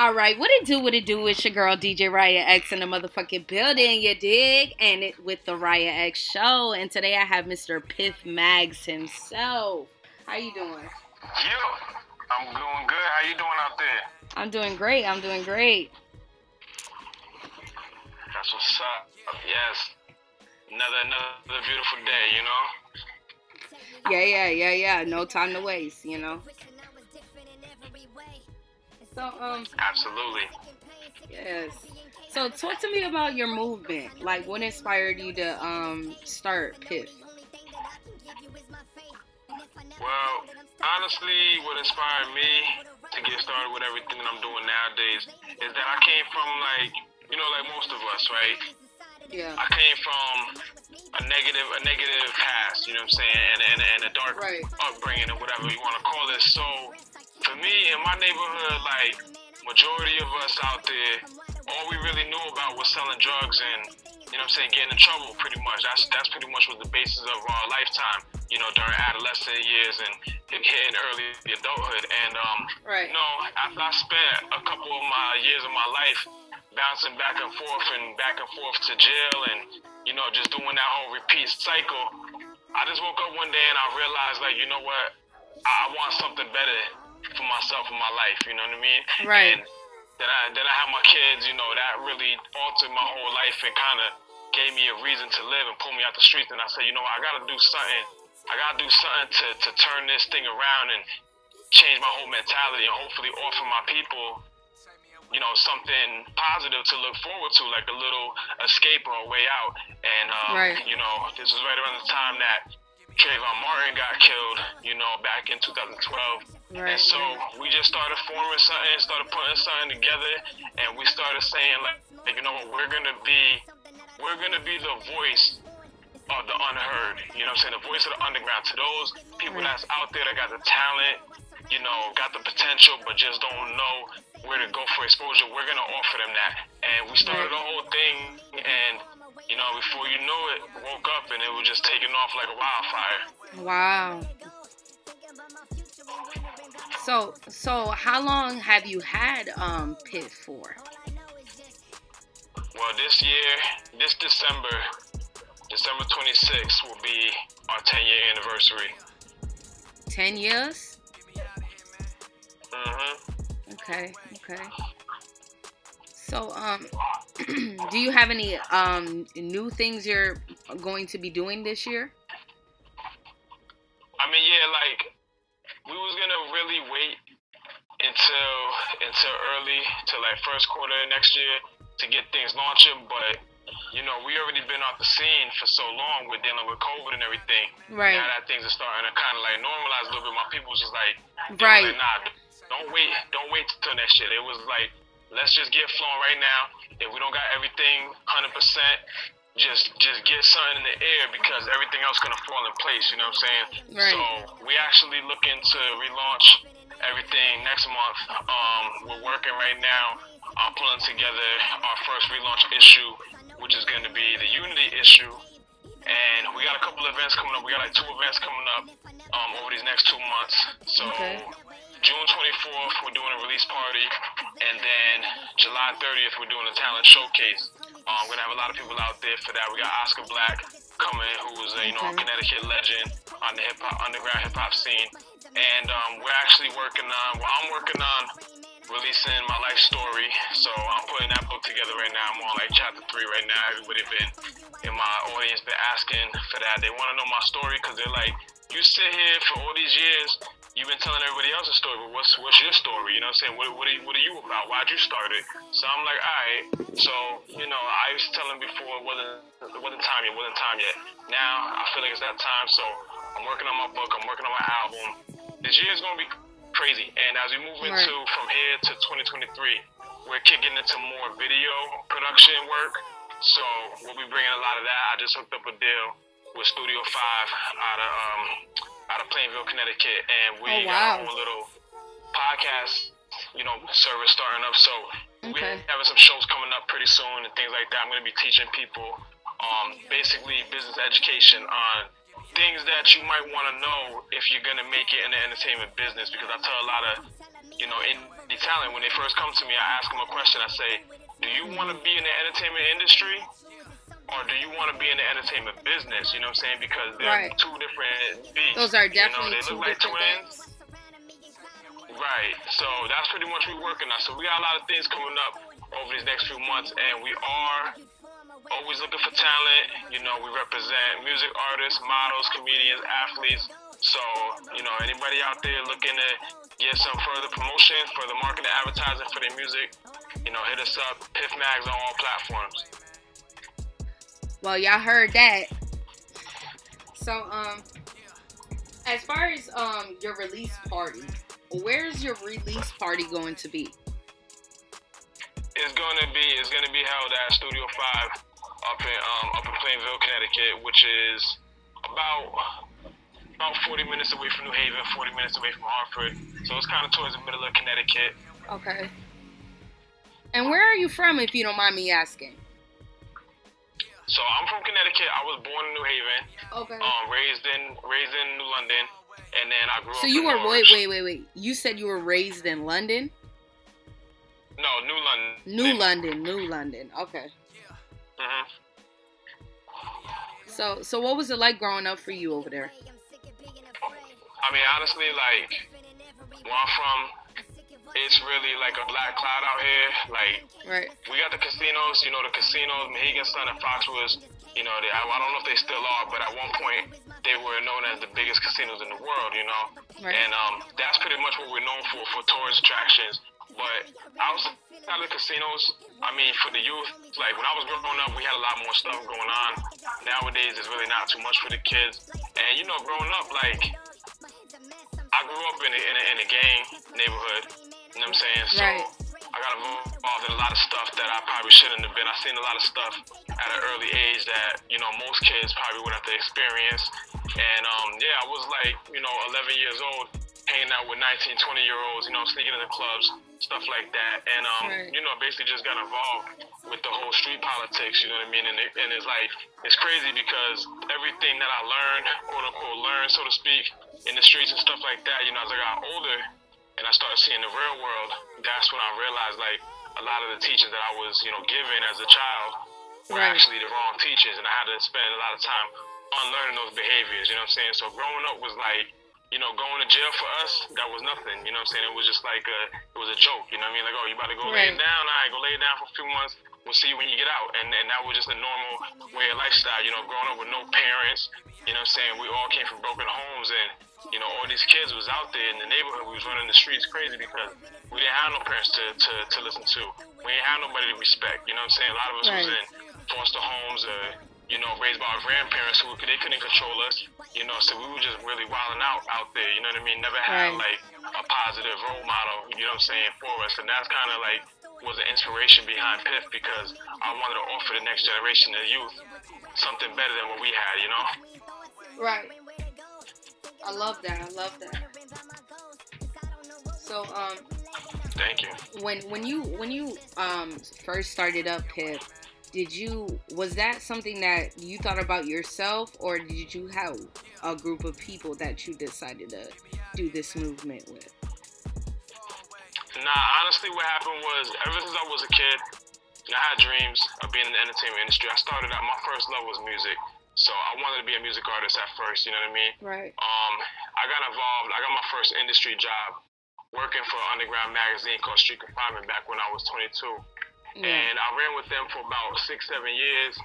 All right, what it do? What it do? It's your girl DJ Riah X in the motherfucking building. You dig? And it with the Riah X show. And today I have Mr. Piff Magz himself. How you doing? Yo, I'm doing good. How you doing out there? I'm doing great. I'm doing great. That's what's up. Yes, another another beautiful day. You know. Yeah, yeah, yeah, yeah. No time to waste. You know. So um. Absolutely. Yes. So talk to me about your movement. Like, what inspired you to um start Piff? Well, honestly, what inspired me to get started with everything that I'm doing nowadays is that I came from like, you know, like most of us, right? Yeah. I came from a negative, a negative past, you know what I'm saying, and and, and a dark Right. upbringing or whatever you want to call it. So for me in my neighborhood, like majority of us out there, all we really knew about was selling drugs and you know what I'm saying, getting in trouble pretty much. That's that's pretty much was the basis of our lifetime, you know, during adolescent years and hitting early adulthood. And um Right. you know, after I spent a couple of my years of my life bouncing back and forth and back and forth to jail and, you know, just doing that whole repeat cycle, I just woke up one day and I realized like, you know what, I I want something better for myself and my life, you know what I mean? Right. And then I then I had my kids, you know, that really altered my whole life and kind of gave me a reason to live and pull me out the streets. And I said, you know, what, I gotta do something. I gotta do something to to turn this thing around and change my whole mentality and hopefully offer my people, you know, something positive to look forward to, like a little escape or a way out. And um, Right. you know, this was right around the time that Trayvon Martin got killed, you know, back in 2012. Right. And so we just started forming something, started putting something together, and we started saying like, you know what, we're gonna be, we're gonna be the voice of the unheard. You know what I'm saying? The voice of the underground to those people Right. that's out there that got the talent, you know, got the potential, but just don't know where to go for exposure. We're gonna offer them that. And we started Right. the whole thing, and you know, before you know it, woke up and it was just taking off like a wildfire. Wow. So so how long have you had um Piff for? Well, this year, this December, December 26th will be our 10 year anniversary. Ten years? hmm Okay, okay. So um do you have any um new things you're going to be doing this year? I mean, yeah, like we was gonna really wait until until early, to like first quarter of next year to get things launching, but you know, we already been off the scene for so long with dealing with COVID and everything. Right. Now that things are starting to kind of like normalize a little bit, my people was just like, Right. like, nah, don't wait, don't wait till next year. It was like, let's just get flowing right now. If we don't got everything 100%, just just get something in the air because everything else gonna fall in place. You know what I'm saying? Right. So we actually looking to relaunch everything next month. Um, we're working right now on pulling together our first relaunch issue, which is going to be the Unity issue. And we got a couple events coming up. We got like two events coming up um, over these next two months. So Okay. June 24th, we're doing a release party, and then July 30th, we're doing a talent showcase. Um, we're gonna have a lot of people out there for that. We got Oscar Black coming, who is a you know a Connecticut legend on the hip hop underground hip hop scene, and um, we're actually working on. Well, I'm working on releasing my life story. So I'm putting that book together right now. I'm on like chapter three right now. Everybody been in my audience been asking for that. They want to know my story because they're like, you sit here for all these years. You've been telling everybody else's story, but what's what's your story? You know what I'm saying? What, what, are, you, what are you about? Why'd you start it? So I'm like, all right. So, you know, I was telling before it wasn't, it wasn't time yet, wasn't time yet. Now I feel like it's that time. So I'm working on my book. I'm working on my album. This year is going to be crazy. And as we move Right. into from here to 2023, we're kicking into more video production work. So we'll be bringing a lot of that. I just hooked up a deal with Studio Five out of um, out of Plainville, Connecticut, and we Oh, got wow. our own little podcast, you know, service starting up. So Okay. we're having some shows coming up pretty soon and things like that. I'm going to be teaching people, um, basically business education on things that you might want to know if you're going to make it in the entertainment business. Because I tell a lot of, you know, in talent, when they first come to me, I ask them a question. I say, "Do you want to be in the entertainment industry, or do you want to be in the entertainment business?" You know what I'm saying? Because they're Right. two different beasts. Those are you know, definitely they two look like different twins. things. Right. So that's pretty much what we're working on. So we got a lot of things coming up over these next few months, and we are always looking for talent. You know, we represent music artists, models, comedians, athletes. So, you know, anybody out there looking to get some further promotion, further marketing, advertising for their music, you know, hit us up. Piff Magz on all platforms. Well, y'all heard that. So, um, as far as um your release party, where's your release party going to be? It's gonna be it's gonna be held at Studio Five up in um, up in Plainville, Connecticut, which is about about 40 minutes away from New Haven, 40 minutes away from Hartford. So it's kind of towards the middle of Connecticut. Okay. And where are you from, if you don't mind me asking? So I'm from Connecticut. I was born in New Haven, Okay. um, raised in raised in New London, and then I grew So up. So you were wait, Norwich. wait, wait, wait. You said you were raised in London? No, New London. New London, New London. Okay. hmm So, so what was it like growing up for you over there? I mean, honestly, like where I'm from, it's really like a black cloud out here. Like Right. we got the casinos, you know, the casinos, Mohegan Sun and Foxwoods, you know, they, I, I don't know if they still are, but at one point they were known as the biggest casinos in the world, you know. Right. And um, that's pretty much what we're known for, for tourist attractions. But outside of the casinos, I mean, for the youth, like when I was growing up, we had a lot more stuff going on. Nowadays, it's really not too much for the kids. And you know, growing up, like I grew up in a, in a, in a gang neighborhood. You know what I'm saying? So Right. I got involved in a lot of stuff that I probably shouldn't have been. I seen a lot of stuff at an early age that you know most kids probably would have to experience. And um, yeah, I was like you know 11 years old, hanging out with 19, 20 year olds. You know, sneaking into clubs, stuff like that. And um, Right. you know, I basically just got involved with the whole street politics. You know what I mean? And, it, and it's like it's crazy because everything that I learned, quote unquote, learned so to speak, in the streets and stuff like that. You know, as I got older and I started seeing the real world, that's when I realized like a lot of the teachings that I was, you know, given as a child were Right. actually the wrong teachings, and I had to spend a lot of time unlearning those behaviors. You know what I'm saying? So growing up was like, you know, going to jail for us, that was nothing. You know what I'm saying? It was just like a, it was a joke. You know what I mean? Like, oh, you about to go lay Right. down? All right, go lay it down for a few months. We'll see you when you get out. And and that was just a normal way of lifestyle. You know, growing up with no parents. You know what I'm saying? We all came from broken homes and you know, all these kids was out there in the neighborhood. We was running the streets crazy because we didn't have no parents to, to, to listen to. We didn't have nobody to respect. You know what I'm saying? A lot of us was in foster homes or, you know, raised by our grandparents who they couldn't control us. You know, so we were just really wilding out out there. You know what I mean? Never had Right. like a positive role model. You know what I'm saying for us, and that's kind of like was an inspiration behind Piff because I wanted to offer the next generation of youth something better than what we had. You know? Right. I love that. I love that. So, um, Thank you. when when you when you um first started up Piff, did you was that something that you thought about yourself, or did you have a group of people that you decided to do this movement with? Nah, honestly, what happened was ever since I was a kid, I had dreams of being in the entertainment industry. I started out, my first love was music. So I wanted to be a music artist at first, you know what I mean? Right. Um, I got involved, I got my first industry job working for an underground magazine called Street Confinement back when I was 22. Yeah. And I ran with them for about six, seven years.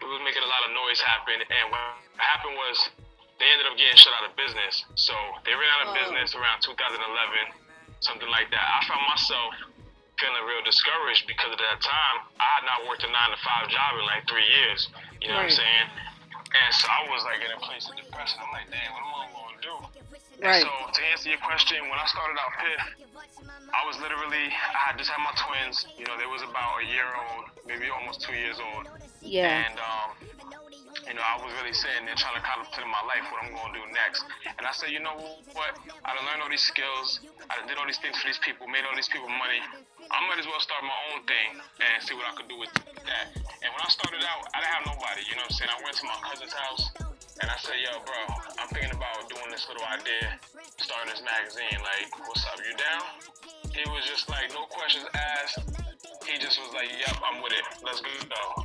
We was making a lot of noise happen. And what happened was they ended up getting shut out of business. So they ran out of Oh. business around 2011, something like that. I found myself feeling real discouraged because at that time I had not worked a nine to five job in like three years. You know what I'm saying? And so I was like in a place of depression. I'm like, damn, what am I going to do? Right. So to answer your question, when I started out Piff, I was literally I had just had my twins. You know, they was about a year old, maybe almost two years old. Yeah. And um, you know, I was really sitting there trying to contemplate in my life, what I'm gonna do next. And I said, you know what? I done learned all these skills. I did all these things for these people, made all these people money. I might as well start my own thing and see what I could do with that. And when I started out, I didn't have nobody. You know what I'm saying? I went to my cousin's house and I said, yo, bro, I'm thinking about doing this little idea, starting this magazine. Like, what's up? You down? he was just like no questions asked. He just was like, "Yep, I'm with it. Let's go."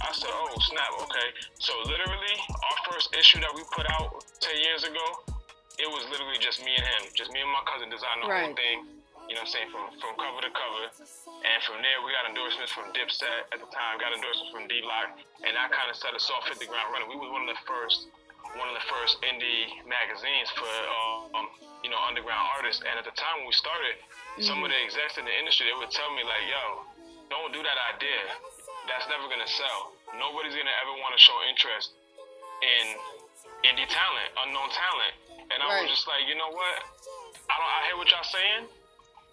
I said, "Oh snap, okay." So literally, our first issue that we put out ten years ago, it was literally just me and him, just me and my cousin designed the Right. whole thing. You know what I'm saying? From from cover to cover. And from there, we got endorsements from Dipset at the time, got endorsements from D-Block, and that kind of set us off, hit the ground running. We was one of the first, one of the first indie magazines for, um, you know, underground artists. And at the time when we started, some of the execs in the industry, they would tell me like, yo, don't do that idea. That's never gonna sell. Nobody's gonna ever want to show interest in indie talent, unknown talent. And I Right. was just like, you know what? I don't. I hear what y'all saying,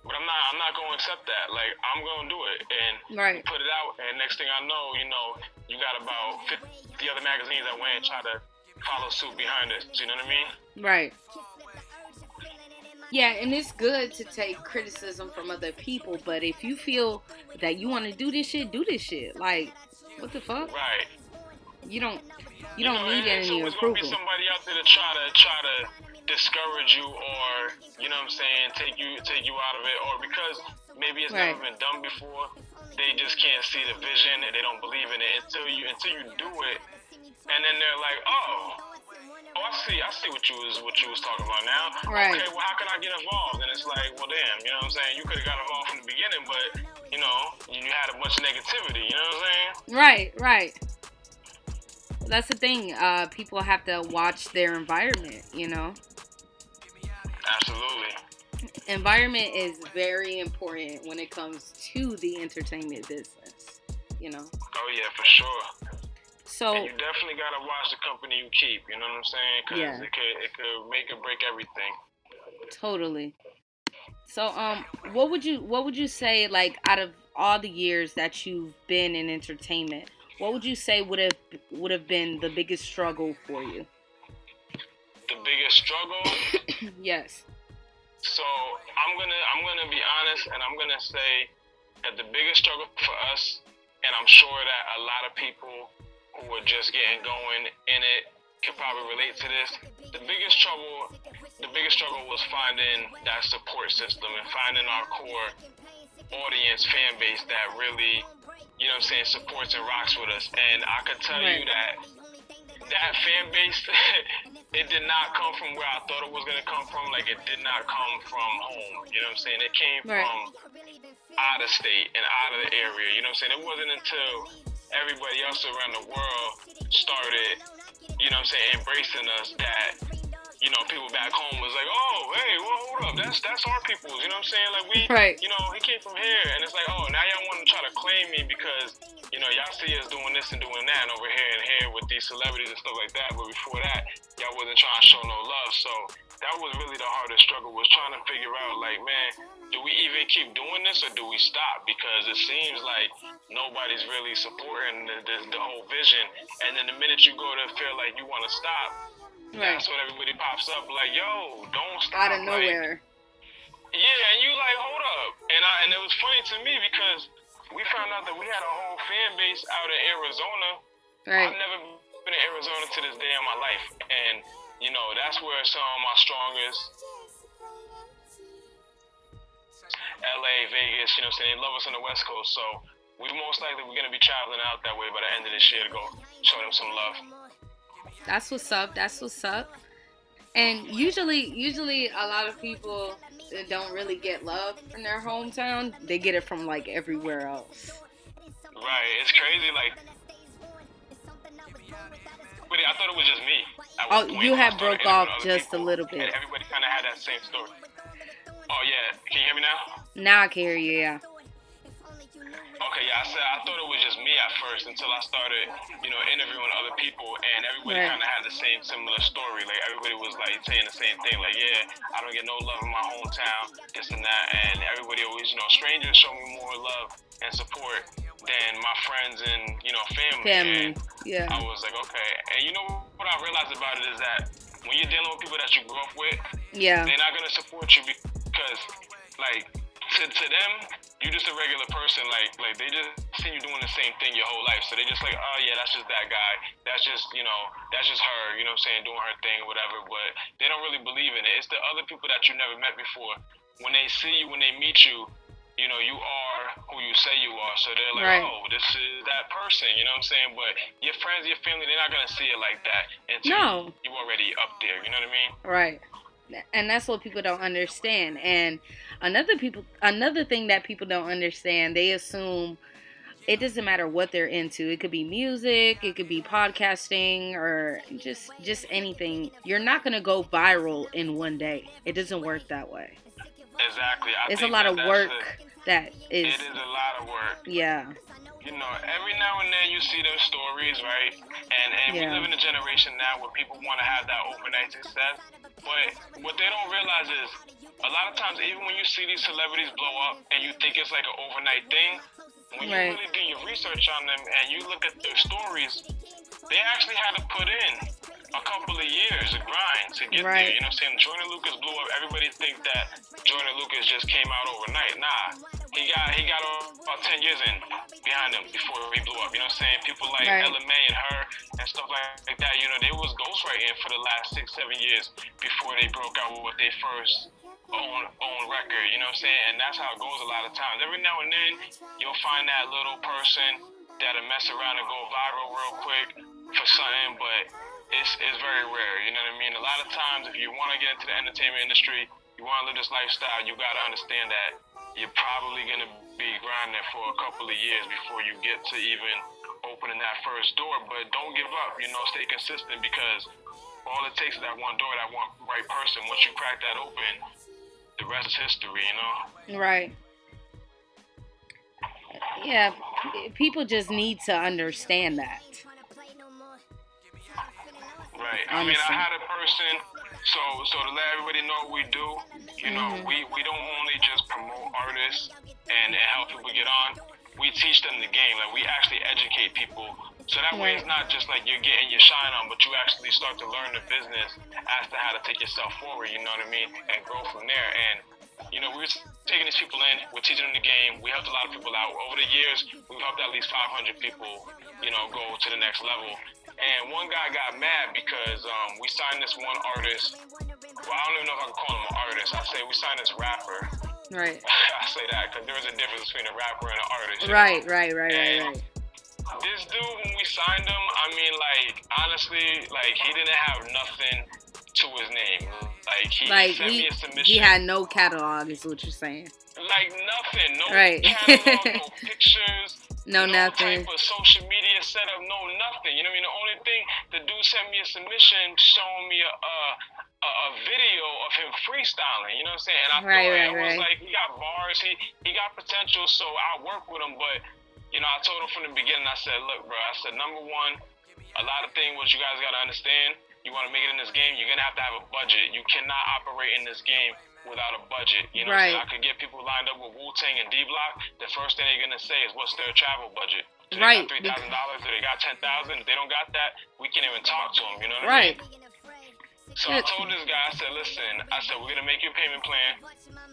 but I'm not. I'm not gonna accept that. Like I'm gonna do it, and Right. put it out. And next thing I know, you know, you got about 50 other magazines that went and try to follow suit behind us. Do you know what I mean? Right. Yeah, and it's good to take criticism from other people, but if you feel that you want to do this shit, do this shit. Like, what the fuck? Right. You don't. You don't know, need any always gonna be somebody out there to try to try to discourage you or you know what I'm saying, take you take you out of it, or because maybe it's Right. never been done before, they just can't see the vision and they don't believe in it until you until you do it, and then they're like, oh. Oh, I see. I see what you was what you was talking about now. Right. Okay, well, how can I get involved? And it's like, well, damn, you know what I'm saying? You could have got involved from the beginning, but you know, you had a bunch of negativity. You know what I'm saying? Right, right. That's the thing. Uh, people have to watch their environment. You know, Absolutely. environment is very important when it comes to the entertainment business. You know, Oh yeah, for sure. so And you definitely gotta watch the company you keep. You know what I'm saying? Because Yeah. it could it could make or break everything. Totally. So um what would you what would you say like out of all the years that you've been in entertainment, what would you say would have would have been the biggest struggle for you? The biggest struggle. yes. so I'm gonna I'm gonna be honest, and I'm gonna say that the biggest struggle for us, and I'm sure that a lot of people who are just getting going in it can probably relate to this. The biggest trouble, the biggest struggle was finding that support system and finding our core audience fan base that really, you know what I'm saying, supports and rocks with us. And I could tell you that that fan base, it did not come from where I thought it was gonna come from. Like it did not come from home. You know what I'm saying? It came Right. from out of state and out of the area. You know what I'm saying? It wasn't until everybody else around the world started, you know what I'm saying, embracing us that you know, people back home was like, oh, hey, well, hold up, that's that's our people's, you know what I'm saying? Like we, Right. you know, he came from here, and it's like, oh, now y'all want to try to claim me because, you know, y'all see us doing this and doing that and over here and here with these celebrities and stuff like that. But before that, y'all wasn't trying to show no love. So that was really the hardest struggle was trying to figure out, like, man, do we even keep doing this or do we stop? Because it seems like nobody's really supporting the, the, the whole vision. And then the minute you go to feel like you want to stop, Right. that's when everybody pops up like, yo, don't stop. Out of Like, nowhere. yeah, and you like, hold up. And I and it was funny to me because we found out that we had a whole fan base out in Arizona. Right. I've never been in Arizona to this day in my life. And, you know, that's where some of my strongest LA, Vegas, you know what I'm saying, they love us on the West Coast. So we most likely we're gonna be traveling out that way by the end of this year to go show them some love. That's what's up. That's what's up. And usually, usually, a lot of people that don't really get love in their hometown. They get it from like everywhere else. Right, it's crazy. Like, but I thought it was just me. Oh, you had broke off just a little bit. Everybody kind of had that same story. Oh yeah, can you hear me now? Now I can hear you. Yeah. Okay, yeah, I said I thought it was just me at first until I started, you know, interviewing other people, and everybody Right. kind of had the same similar story. Like everybody was like saying the same thing, like, yeah, I don't get no love in my hometown, this and that, and everybody always, you know, strangers show me more love and support than my friends and you know family. Family. And Yeah. I was like, okay, and you know what I realized about it is that when you're dealing with people that you grew up with, Yeah. they're not gonna support you because, like, to, to them, you're just a regular person. Like, like they just see you doing the same thing your whole life, so they just like, oh yeah, that's just that guy. That's just you know, that's just her. You know, what I'm saying doing her thing, or whatever. But they don't really believe in it. It's the other people that you never met before. When they see you, when they meet you, you you know, you are who you say you are. So they're like, Right. oh, this is that person. You know what I'm saying? But your friends, your family, they're not gonna see it like that until No. you already up there. You know what I mean? Right. And that's what people don't understand. And another people another thing that people don't understand, they assume it doesn't matter what they're into. It could be music, it could be podcasting or just just anything. You're not going to go viral in one day. It doesn't work that way. Exactly. I It's a lot that of work it. that It is is a lot of work. yeah. you know, every now and then you see those stories, right? And and Yeah. we live in a generation now where people want to have that overnight success. But what they don't realize is a lot of times, even when you see these celebrities blow up and you think it's like an overnight thing, when you really do your research on them and you look at their stories, they actually had to put in a couple of years of grind to get Right. there. You know what I'm saying? Jordan Lucas blew up. Everybody think that Jordan Lucas just came out overnight. Nah, he got he got about ten years in behind him before he blew up. You know what I'm saying? People like Right. Ella Mai and her and stuff like, that. You know, they was ghostwriting for the last six, seven years before they broke out with their first own own record. You know what I'm saying? And that's how it goes a lot of times. Every now and then you'll find that little person that'll mess around and go viral real quick for something, but it's it's very rare. You know what I mean? A lot of times, if you want to get into the entertainment industry, you want to live this lifestyle, you got to understand that you're probably gonna be grinding for a couple of years before you get to even opening that first door. But don't give up. You know, stay consistent because all it takes is that one door, that one right person. Once you crack that open, the rest is history. You know. Right. Yeah, people just need to understand that. Right. I mean, I Honestly. had a person. So, so to let everybody know what we do, you know, Mhm. we we don't only just promote artists and, and help people get on. We teach them the game. Like we actually educate people. So that way, it's not just like you're getting your shine on, but you actually start to learn the business as to how to take yourself forward. You know what I mean? And grow from there. And you know, we're taking these people in. We're teaching them the game. We helped a lot of people out over the years. We've helped at least 500 people, you know, go to the next level. And one guy got mad because um, we signed this one artist. Well, I don't even know if I can call him an artist. I say we signed this rapper. Right. I say that because there is a difference between a rapper and an artist. know? Right, right, right, right, right. This dude, when we signed him, I mean, like, honestly, like, he didn't have nothing to his name. Like, he Like sent me a submission. he had no catalog is what you're saying. like nothing. No Right. catalog, no pictures. No nothing. type of social media setup, no nothing. You know what I mean? The only thing, the dude sent me a submission showing me a a, a, a video of him freestyling. You know what I'm saying? And I Right, thought right, it was right. like he got bars, he he got potential, so I work with him. But you know, I told him from the beginning. I said, look, bro. I said, number one, a lot of things what you guys gotta understand. You want to make it in this game, you're gonna have to have a budget. You cannot operate in this game without a budget. You know? Right. I could get people lined up with Wu Tang and D Block. The first thing they're gonna say is, "What's their travel budget?" Do they Right, got three thousand dollars? Do they got ten thousand? If they don't got that, we can't even talk to them. You know what Right. I mean? So I told this guy, I said, "Listen, I said we're gonna make your payment plan.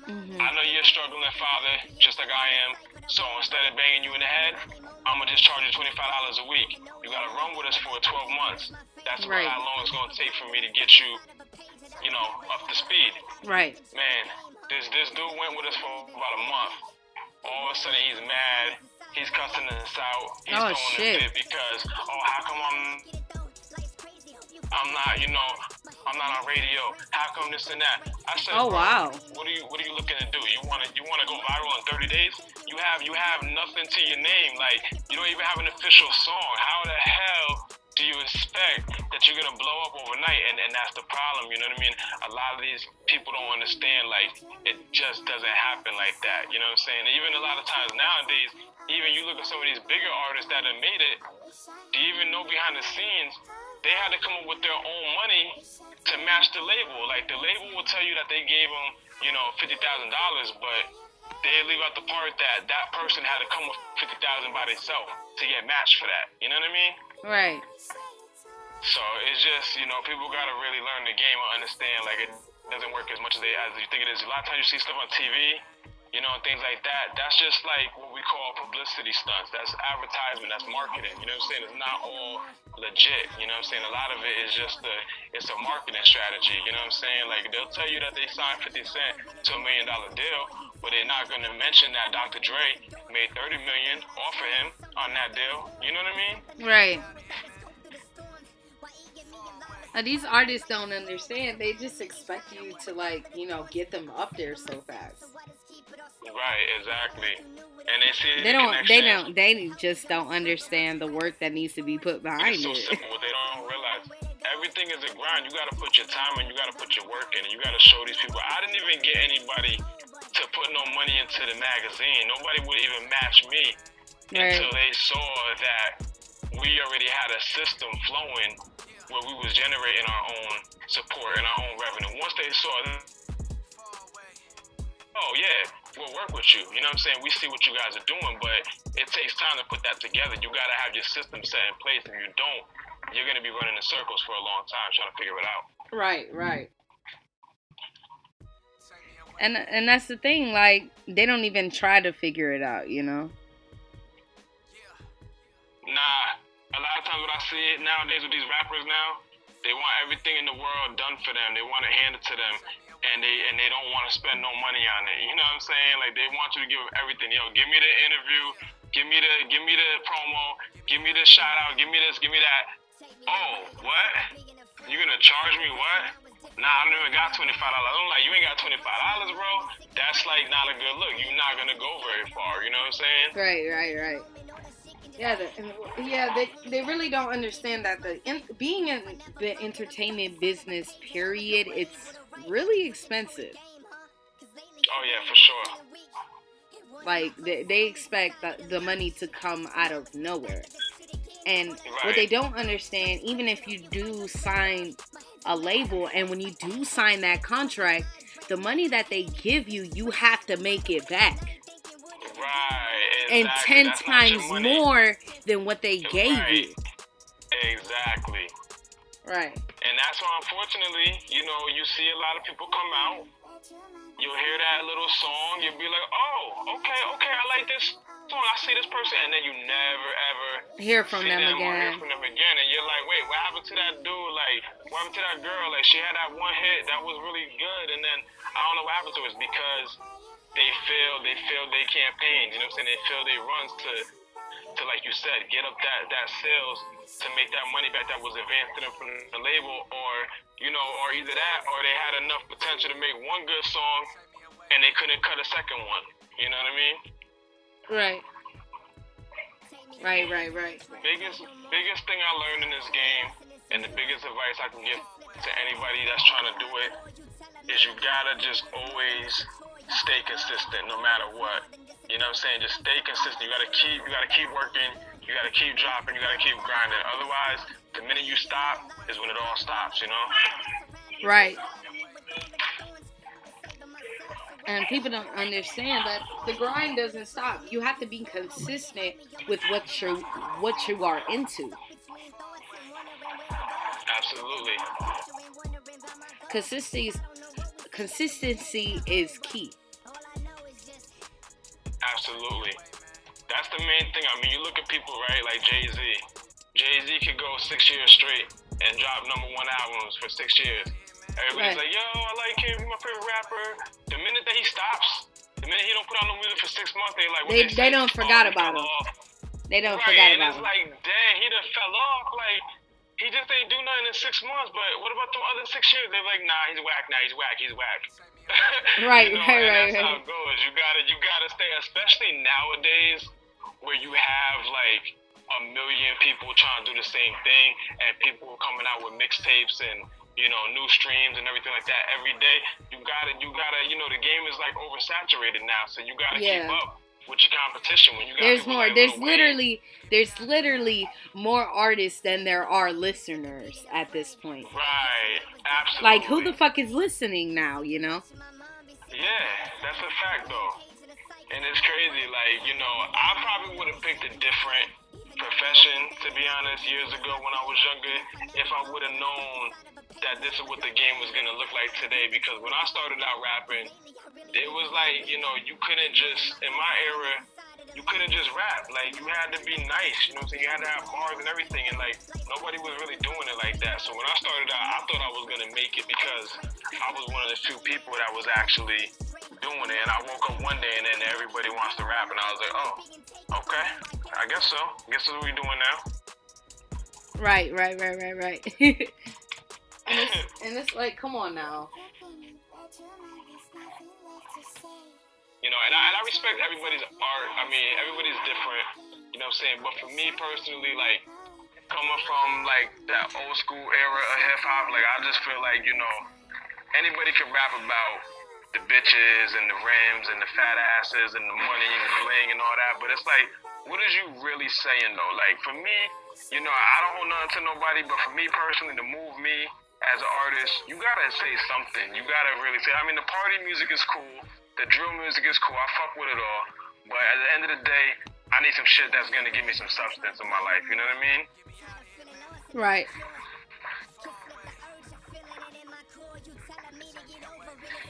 hmm I know you're a struggling father, just like I am. So instead of banging you in the head, I'm gonna just charge you twenty five dollars a week. You gotta run with us for 12 months. That's Right. how long it's gonna take for me to get you, you know, up to speed." Right. Man, this this dude went with us for about a month. All of a sudden, he's mad. He's cussing us out. He's Oh, throwing shit. because, oh, how come I'm I'm not, you know, I'm not on radio. How come this and that? I said, Oh, wow. What are you What are you looking to do? You want to You want to go viral in 30 days? You have You have nothing to your name. Like you don't even have an official song. How the hell do you expect that you're gonna blow up overnight? And and that's the problem. You know what I mean? A lot of these people don't understand. Like it just doesn't happen like that. You know what I'm saying? Even a lot of times nowadays, even you look at some of these bigger artists that have made it. Do you even know behind the scenes? They had to come up with their own money to match the label. Like the label will tell you that they gave them, you know, fifty thousand dollars, but they leave out the part that that person had to come up with fifty thousand by themselves to get matched for that. You know what I mean? Right. So it's just, you know, people gotta really learn the game and understand like it doesn't work as much as they as you think it is. A lot of times you see stuff on TV you know, and things like that. That's just like what we call publicity stunts. That's advertisement. That's marketing. You know what I'm saying? It's not all legit. You know what I'm saying? A lot of it is just a, it's a marketing strategy. You know what I'm saying? Like they'll tell you that they signed 50 Cent to a million dollar deal, but they're not going to mention that Dr. Dre made 30 million off of him on that deal. You know what I mean? Right. Now, these artists don't understand. They just expect you to like, you know, get them up there so fast. Right, exactly. And they see They don't. They don't. They just don't understand the work that needs to be put behind It's so it. simple. They don't realize everything is a grind. You got to put your time in. You got to put your work in. And you got to show these people. I didn't even get anybody to put no money into the magazine. Nobody would even match me Right. until they saw that we already had a system flowing where we was generating our own support and our own revenue. Once they saw that, oh yeah, we'll work with you. You know what I'm saying? We see what you guys are doing, but it takes time to put that together. You got to have your system set in place. If you don't, you're going to be running in circles for a long time trying to figure it out. Right. Right. And and that's the thing. Like they don't even try to figure it out. You know. Nah, a lot of times what I see it nowadays with these rappers now, they want everything in the world done for them. They want to hand it handed to them, and they and they don't want to spend no money on it. You know what I'm saying? Like they want you to give them everything. Yo, give me the interview, give me the give me the promo, give me the shout out, give me this, give me that. Oh, what? You gonna charge me what? Nah, I don't even got twenty five dollars. I'm like, you ain't got twenty five dollars, bro. That's like not a good look. You're not gonna go very far. You know what I'm saying? Right. Right. Right. Yeah, the, yeah, they, they really don't understand that the in, being in the entertainment business, period, it's really expensive. Oh yeah, for sure. Like they, they expect the, the money to come out of nowhere, and what they don't understand, even if you do sign a label, and when you do sign that contract, the money that they give you, you have to make it back, Right. and ten That's times more than what they gave Right. you. Exactly. Right. And that's why, unfortunately, you know, you see a lot of people come out. You'll hear that little song. You'll be like, oh, okay, okay, I like this song. I see this person. And then you never, ever Hear from them them or hear again. from them again. And you're like, wait, what happened to that dude? Like, what happened to that girl? Like, she had that one hit that was really good. And then I don't know what happened to her. It's because they failed, they failed their campaign. You know what I'm saying? They failed their runs to, to like you said, get up that, that sales to make that money back that was advanced to them from the label, or you know, or either that, or they had enough potential to make one good song and they couldn't cut a second one. You know what I mean? Right. Right, right, right. Biggest biggest thing I learned in this game, and the biggest advice I can give to anybody that's trying to do it, is you gotta just always stay consistent no matter what. You know what I'm saying? Just stay consistent. You gotta keep you gotta keep working, you gotta keep dropping, you gotta keep grinding. Otherwise, the minute you stop is when it all stops, you know? Right. And people don't understand that the grind doesn't stop. You have to be consistent with what you what you are into. Absolutely. Consistency consistency is key. Absolutely. That's the main thing. I mean, you look at people, right? Like Jay Z. Jay Z could go six years straight and drop number one albums for six years. Everybody's Right. like, yo, I like him. He's my favorite rapper. The minute that he stops, the minute he don't put out no music for six months, they like, They- they, they don't forgot he about him. off. They don't right, forget and about it's it. like, dang, he done fell off. Like, he just ain't do nothing in six months. But what about the other six years? They're like, nah, he's whack. Nah, he's whack. He's whack. Right, you know, right, right, That's how it goes. You gotta, you gotta stay, especially nowadays, where you have like a million people trying to do the same thing, and people are coming out with mixtapes and you know new streams and everything like that every day. You gotta, you gotta, you know, the game is like oversaturated now, so you gotta keep up with your competition. When you got There's more. There's literally there's literally more artists than there are listeners at this point. Right, absolutely. Like who the fuck is listening now, you know? Yeah, that's a fact though. And it's crazy, like, you know, I probably would have picked a different profession, to be honest, years ago when I was younger, if I would have known that this is what the game was gonna look like today. Because when I started out rapping, it was like, you know, you couldn't just in my era, you couldn't just rap. Like you had to be nice, you know what I'm saying? You had to have bars and everything and like nobody was really doing it like that. So when I started out, I thought I was gonna make it because I was one of the few people that was actually doing it. And I woke up one day and then everybody wants to rap and I was like, Oh, okay. I guess so. I guess what we doing now. Right, right, right, right, right. and, it's, and it's like, come on now. You know, and I, and I respect everybody's art. I mean, everybody's different. You know what I'm saying? But for me personally, like coming from like that old school era of hip hop, like I just feel like you know anybody can rap about the bitches and the rims and the fat asses and the money and the bling and all that. But it's like, what is you really saying though? Like for me, you know, I don't hold nothing to nobody, but for me personally, to move me as an artist, you gotta say something. You gotta really say. I mean, the party music is cool. The drill music is cool. I fuck with it all. But at the end of the day, I need some shit that's gonna give me some substance in my life. You know what I mean? Right.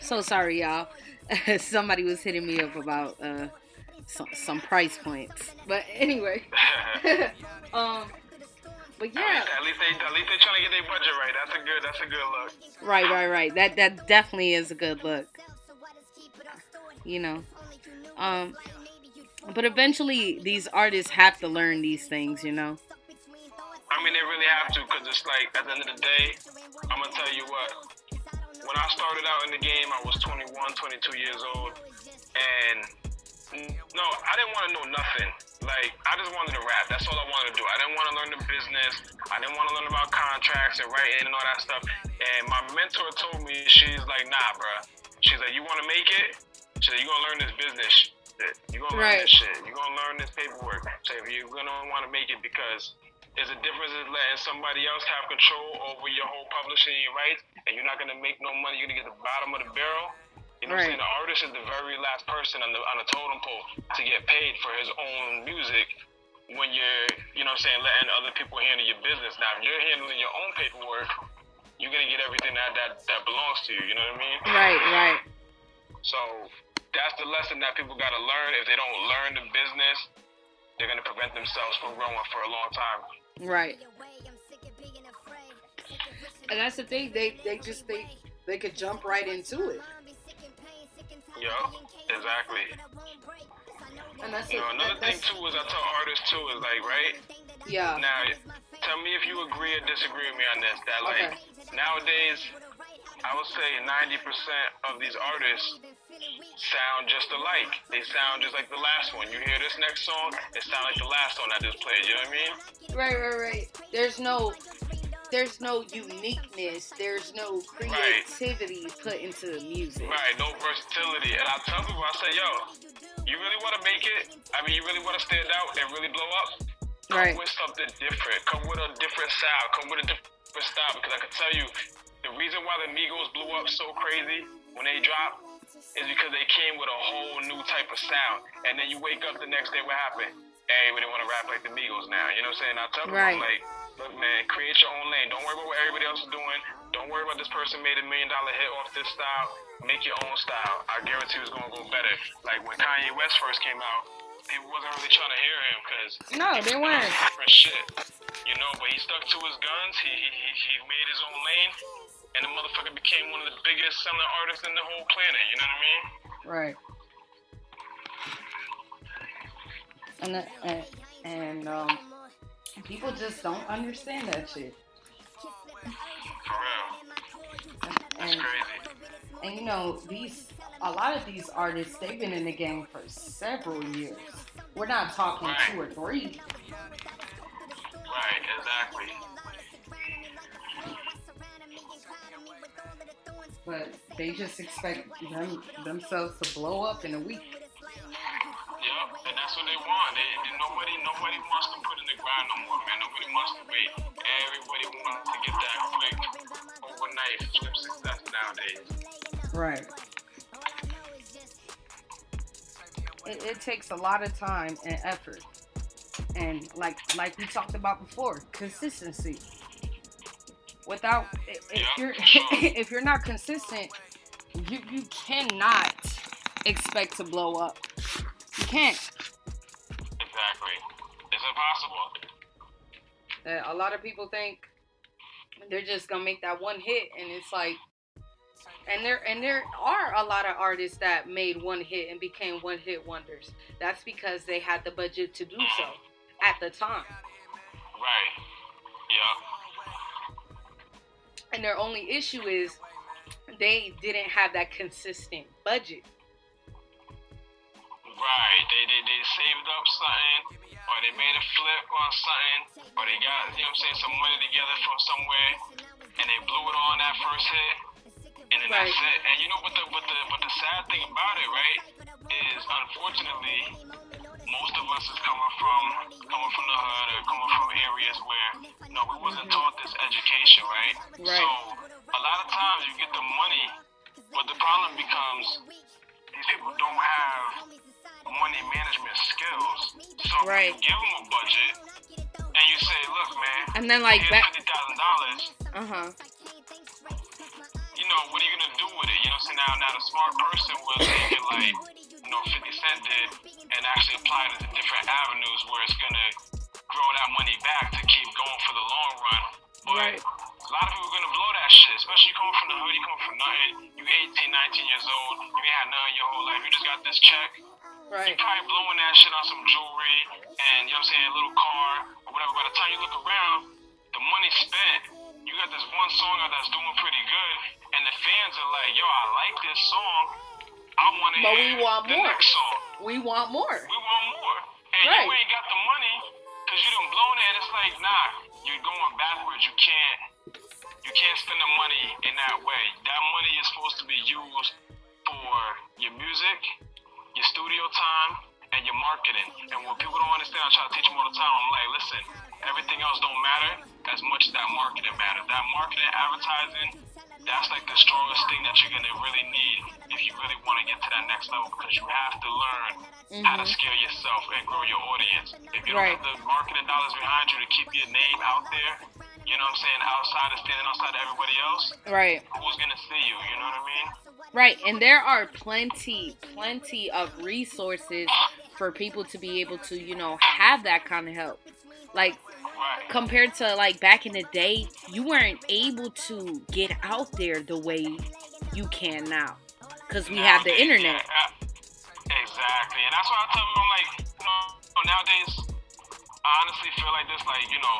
So sorry, y'all. Somebody was hitting me up about uh, some, some price points. But anyway, um, but yeah. At least they at least they trying to get their budget right. That's a good that's a good look. Right, right, right. That that definitely is a good look. You know, um, but eventually these artists have to learn these things. You know. I mean, they really have to, cause it's like at the end of the day, I'm gonna tell you what. When I started out in the game, I was 21, 22 years old, and no, I didn't want to know nothing. Like, I just wanted to rap. That's all I wanted to do. I didn't want to learn the business. I didn't want to learn about contracts and writing and all that stuff. And my mentor told me, she's like, nah, bro. She's like, you want to make it? She's like, you going to learn this business shit. you going to learn Right. this shit. you going to learn this paperwork. So if you're going to want to make it because there's a difference in letting somebody else have control over your whole publishing and your rights, and you're not going to make no money. You're going to get the bottom of the barrel. You know Right. what I'm saying? The artist is the very last person on the on the totem pole to get paid for his own music when you're, you know what I'm saying, letting other people handle your business. Now, if you're handling your own paperwork, you're gonna get everything that that, that belongs to you, you know what I mean? Right, right. So that's the lesson that people gotta learn. If they don't learn the business, they're gonna prevent themselves from growing for a long time. Right. And that's the thing. They they just they they could jump right into it. Yeah, exactly. And that's You know, another That- thing too is I tell artists too is like, right? Yeah. Now, tell me if you agree or disagree with me on this. That like nowadays, I would say 90% of these artists sound just alike. They sound just like the last one. You hear this next song, it sounds like the last one I just played. You know what I mean? Right, right, right. There's no there's no uniqueness. There's no creativity put into the music. Right, no versatility. And I tell people, I say, yo, you really want to make it? I mean, you really want to stand out and really blow up? Come Right. with something different. Come with a different sound. Come with a different style. Because I can tell you, the reason why the Migos blew up so crazy when they dropped is because they came with a whole new type of sound. And then you wake up the next day, what happened? Everybody want to rap like the Migos now. You know what I'm saying? I tell people, Right. like, look, man, create your own lane. Don't worry about what everybody else is doing. Don't worry about this person made a million dollar hit off this style. Make your own style. I guarantee it's gonna go better. Like when Kanye West first came out, people wasn't really trying to hear him because No, they weren't. different shit. You know, but he stuck to his guns. He he he, he made his own lane, and the motherfucker became one of the biggest selling artists in the whole planet. You know what I mean? Right. And that- and, and um, people just don't understand that shit. For real. That's And crazy. and you know these a lot of these artists they've been in the game for several years. We're not talking two or three. Right. Exactly. But they just expect them themselves to blow up in a week. Yep, and that's what they want. They, they- nobody, nobody wants to put in the no more, man. Nobody wants to wait. Everybody wants to get that quick, overnight flip success nowadays. Right. It, it takes a lot of time and effort. And like like we talked about before, consistency. Without if you're if you're not consistent, you you cannot expect to blow up. You can't. Exactly. It's impossible. Uh, a lot of people think they're just gonna make that one hit, and it's like, and there and there are a lot of artists that made one hit and became one hit wonders. That's because they had the budget to do so at the time, Right. Yeah. And their only issue is they didn't have that consistent budget. Right. They, they they saved up something, or they made a flip on something, or they got you know what I'm saying some money together from somewhere, and they blew it on that first hit, and then Right. that's it. And you know what the what the what the sad thing about it, right, is unfortunately most of us is coming from coming from the hood or coming from areas where you know we wasn't taught this education, right? Right. So a lot of times you get the money, but the problem becomes these people don't have money management skills. So Right. you give them a budget and you say, look, man, And then like here's fifty thousand dollars. uh huh, You know, what are you gonna do with it? You know, what now, now the smart person will take it like, you know, Fifty Cent did, and actually apply it to different avenues where it's gonna grow that money back to keep going for the long run. But Right. a lot of people are gonna blow that shit, especially coming from the hood, you coming from nothing. You 18, 19 years old, you ain't had nothing your whole life. You just got this check. right, You're probably blowing that shit on some jewelry and you know what I'm saying, a little car or whatever. By the time you look around, the money spent, you got this one song out that's doing pretty good, and the fans are like, yo, I like this song. I want to But we want more. we want more. We want more. And Right. you ain't got the money because you done blown it. And it's like, nah, you're going backwards. You can't. You can't spend the money in that way. That money is supposed to be used for your music, your studio time, and your marketing. And what people don't understand, I try to teach them all the time. I'm like, listen, everything else don't matter as much as that marketing matters. That marketing, advertising, that's like the strongest thing that you're gonna really need if you really want to get to that next level because you have to learn how to mm-hmm. scale yourself and grow your audience. If you don't Right. have the marketing dollars behind you to keep your name out there, you know what I'm saying, outside of standing outside of everybody else, Right. who's gonna see you? You know what I mean? Right, and there are plenty, plenty of resources for people to be able to, you know, have that kind of help. Like. Compared to like back in the day, you weren't able to get out there the way you can now because we have the internet. yeah, exactly, and that's why I tell people I'm like, you know, nowadays, I honestly feel like this, like, you know,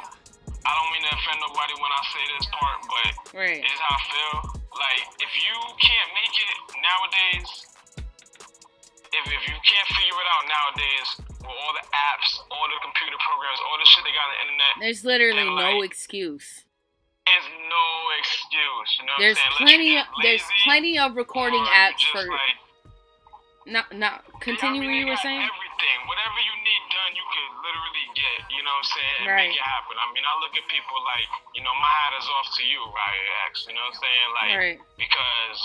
I don't mean to offend nobody when I say this part, but Right. it's how I feel. Like, if you can't make it nowadays, if, if you can't figure it out nowadays with all the apps, all the computer programs, all the shit they got on the internet, There's literally and, no excuse. there's no excuse. You know what There's I'm saying? Plenty. you Of, there's plenty of recording apps for. like, Not. Not. Continue I mean, you were saying. Everything, whatever you need done, you can literally get. You know what I'm saying? And Right. make it happen. I mean, I look at people like, you know, my hat is off to you, right, X. You know what I'm saying? Like, Right. because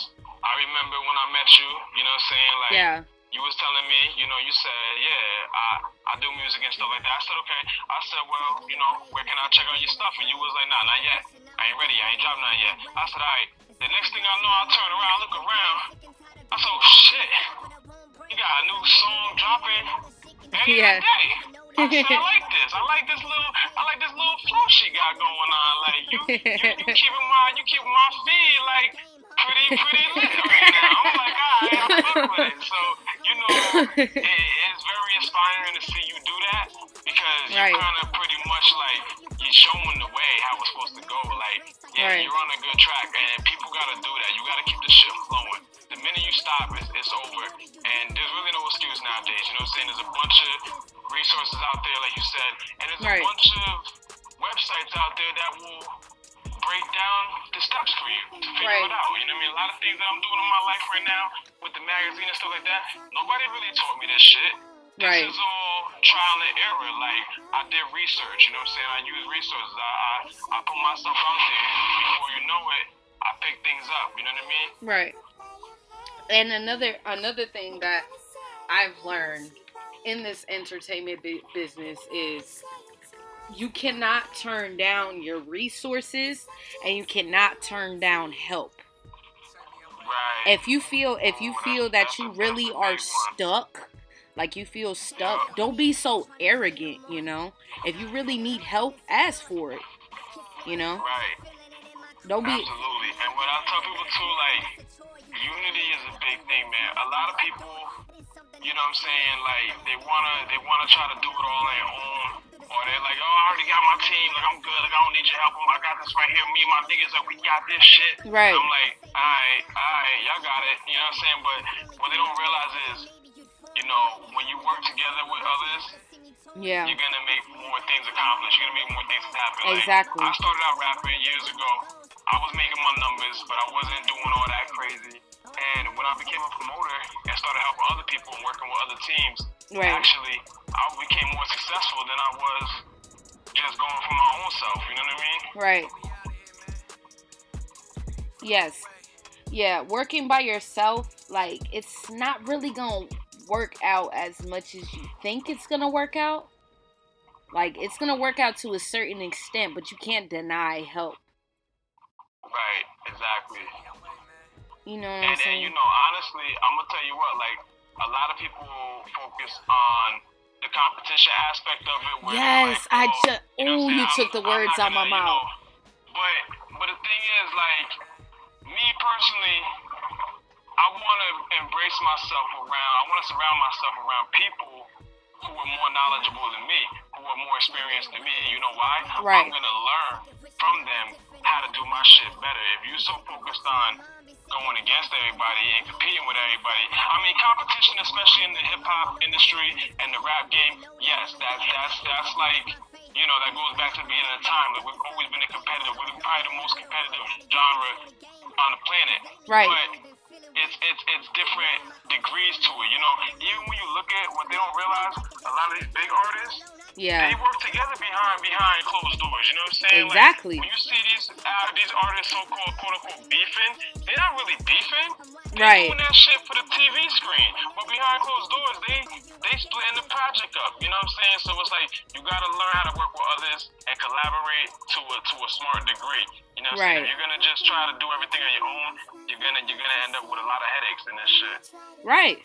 I remember when I met you. You know what I'm saying? Like, Yeah. You was telling me, you know, you said, yeah, I I do music and stuff like that. I said, okay. I said, well, you know, where can I check out your stuff? And you was like, nah, not yet. I ain't ready. I ain't dropped nothing yet. I said, all right. The next thing I know, I turn around, look around. I said, oh shit. You got a new song dropping any Yeah. day. I said, I like this. I like this little, I like this little flow she got going on. Like you, you, you keeping my, you keeping my feed like pretty, pretty lit right now. I'm like, all right, I fuck with it. So know, it, it's very inspiring to see you do that because you Right. kind of pretty much like you're showing the way how it's supposed to go. Like, yeah, Right. you're on a good track, and people gotta do that. You gotta keep the shit flowing. The minute you stop, it's, it's over. And there's really no excuse nowadays. You know what I'm saying? There's a bunch of resources out there, like you said, and there's Right. a bunch of websites out there that will break down the steps for you to figure Right. it out. You know what I mean? A lot of things that I'm doing in my life right now with the magazine and stuff like that, nobody really taught me this shit. This Right. is all trial and error. Like I did research, you know what I'm saying? I use resources. I I, I put myself out there. Before you know it, I pick things up. You know what I mean? Right. And another another thing that I've learned in this entertainment business is you cannot turn down your resources and you cannot turn down help. Right. If you feel if you feel that you really are stuck, like you feel stuck, don't be so arrogant, you know? If you really need help, ask for it. You know? Right. Don't be Absolutely. And what I tell people too, like unity is a big thing, man. A lot of people you know what I'm saying, like they wanna they wanna try to do it all on their own or they're like, oh, I already got my team. Like, I'm good. Like, I don't need your help. Oh I got this right here. Me and my niggas, like, we got this shit. Right. I'm like, all right, all right, y'all got it. You know what I'm saying? But what they don't realize is, you know, when you work together with others, yeah. you're gonna make more things accomplished. You're gonna make more things happen. Exactly. Like, I started out rapping years ago. I was making my numbers, but I wasn't doing all that crazy. And when I became a promoter and started helping other people and working with other teams, right. actually, I became more successful than I was just going for my own self. You know what I mean? Right. Yes. Yeah, working by yourself, like, it's not really gonna work out as much as you think it's gonna work out. Like, it's gonna work out to a certain extent, but you can't deny help. Right, exactly. You know what and, I'm saying? And you know, honestly, I'm gonna tell you what, like, a lot of people focus on the competition aspect of it. yes, like, I oh, just. you know Ooh, you took the words out my mouth. Know, but but the thing is, like, me personally, I want to embrace myself around. I want to surround myself around people who are more knowledgeable than me, who are more experienced than me. You know why? Right. I'm gonna learn from them how to do my shit better. If you're so focused on going against everybody and competing with everybody. I mean, competition, especially in the hip hop industry and the rap game, yes, that's that's that's like you know that goes back to the beginning of time. Like we've always been a competitive. We're probably the most competitive genre on the planet. Right. But it's it's it's different degrees to it. You know, even when you look at what they don't realize, a lot of these big artists. Yeah. They work together behind behind closed doors. You know what I'm saying? Exactly. Like, when you see these uh, these artists so called quote unquote beefing, they're not really beefing. They're right. doing that shit for the TV screen. But behind closed doors, they they splitting the project up. You know what I'm saying? So it's like you gotta learn how to work with others and collaborate to a to a smart degree. You know what I'm right. saying? If you're gonna just try to do everything on your own, you're gonna you're gonna end up with a lot of headaches in this shit. Right.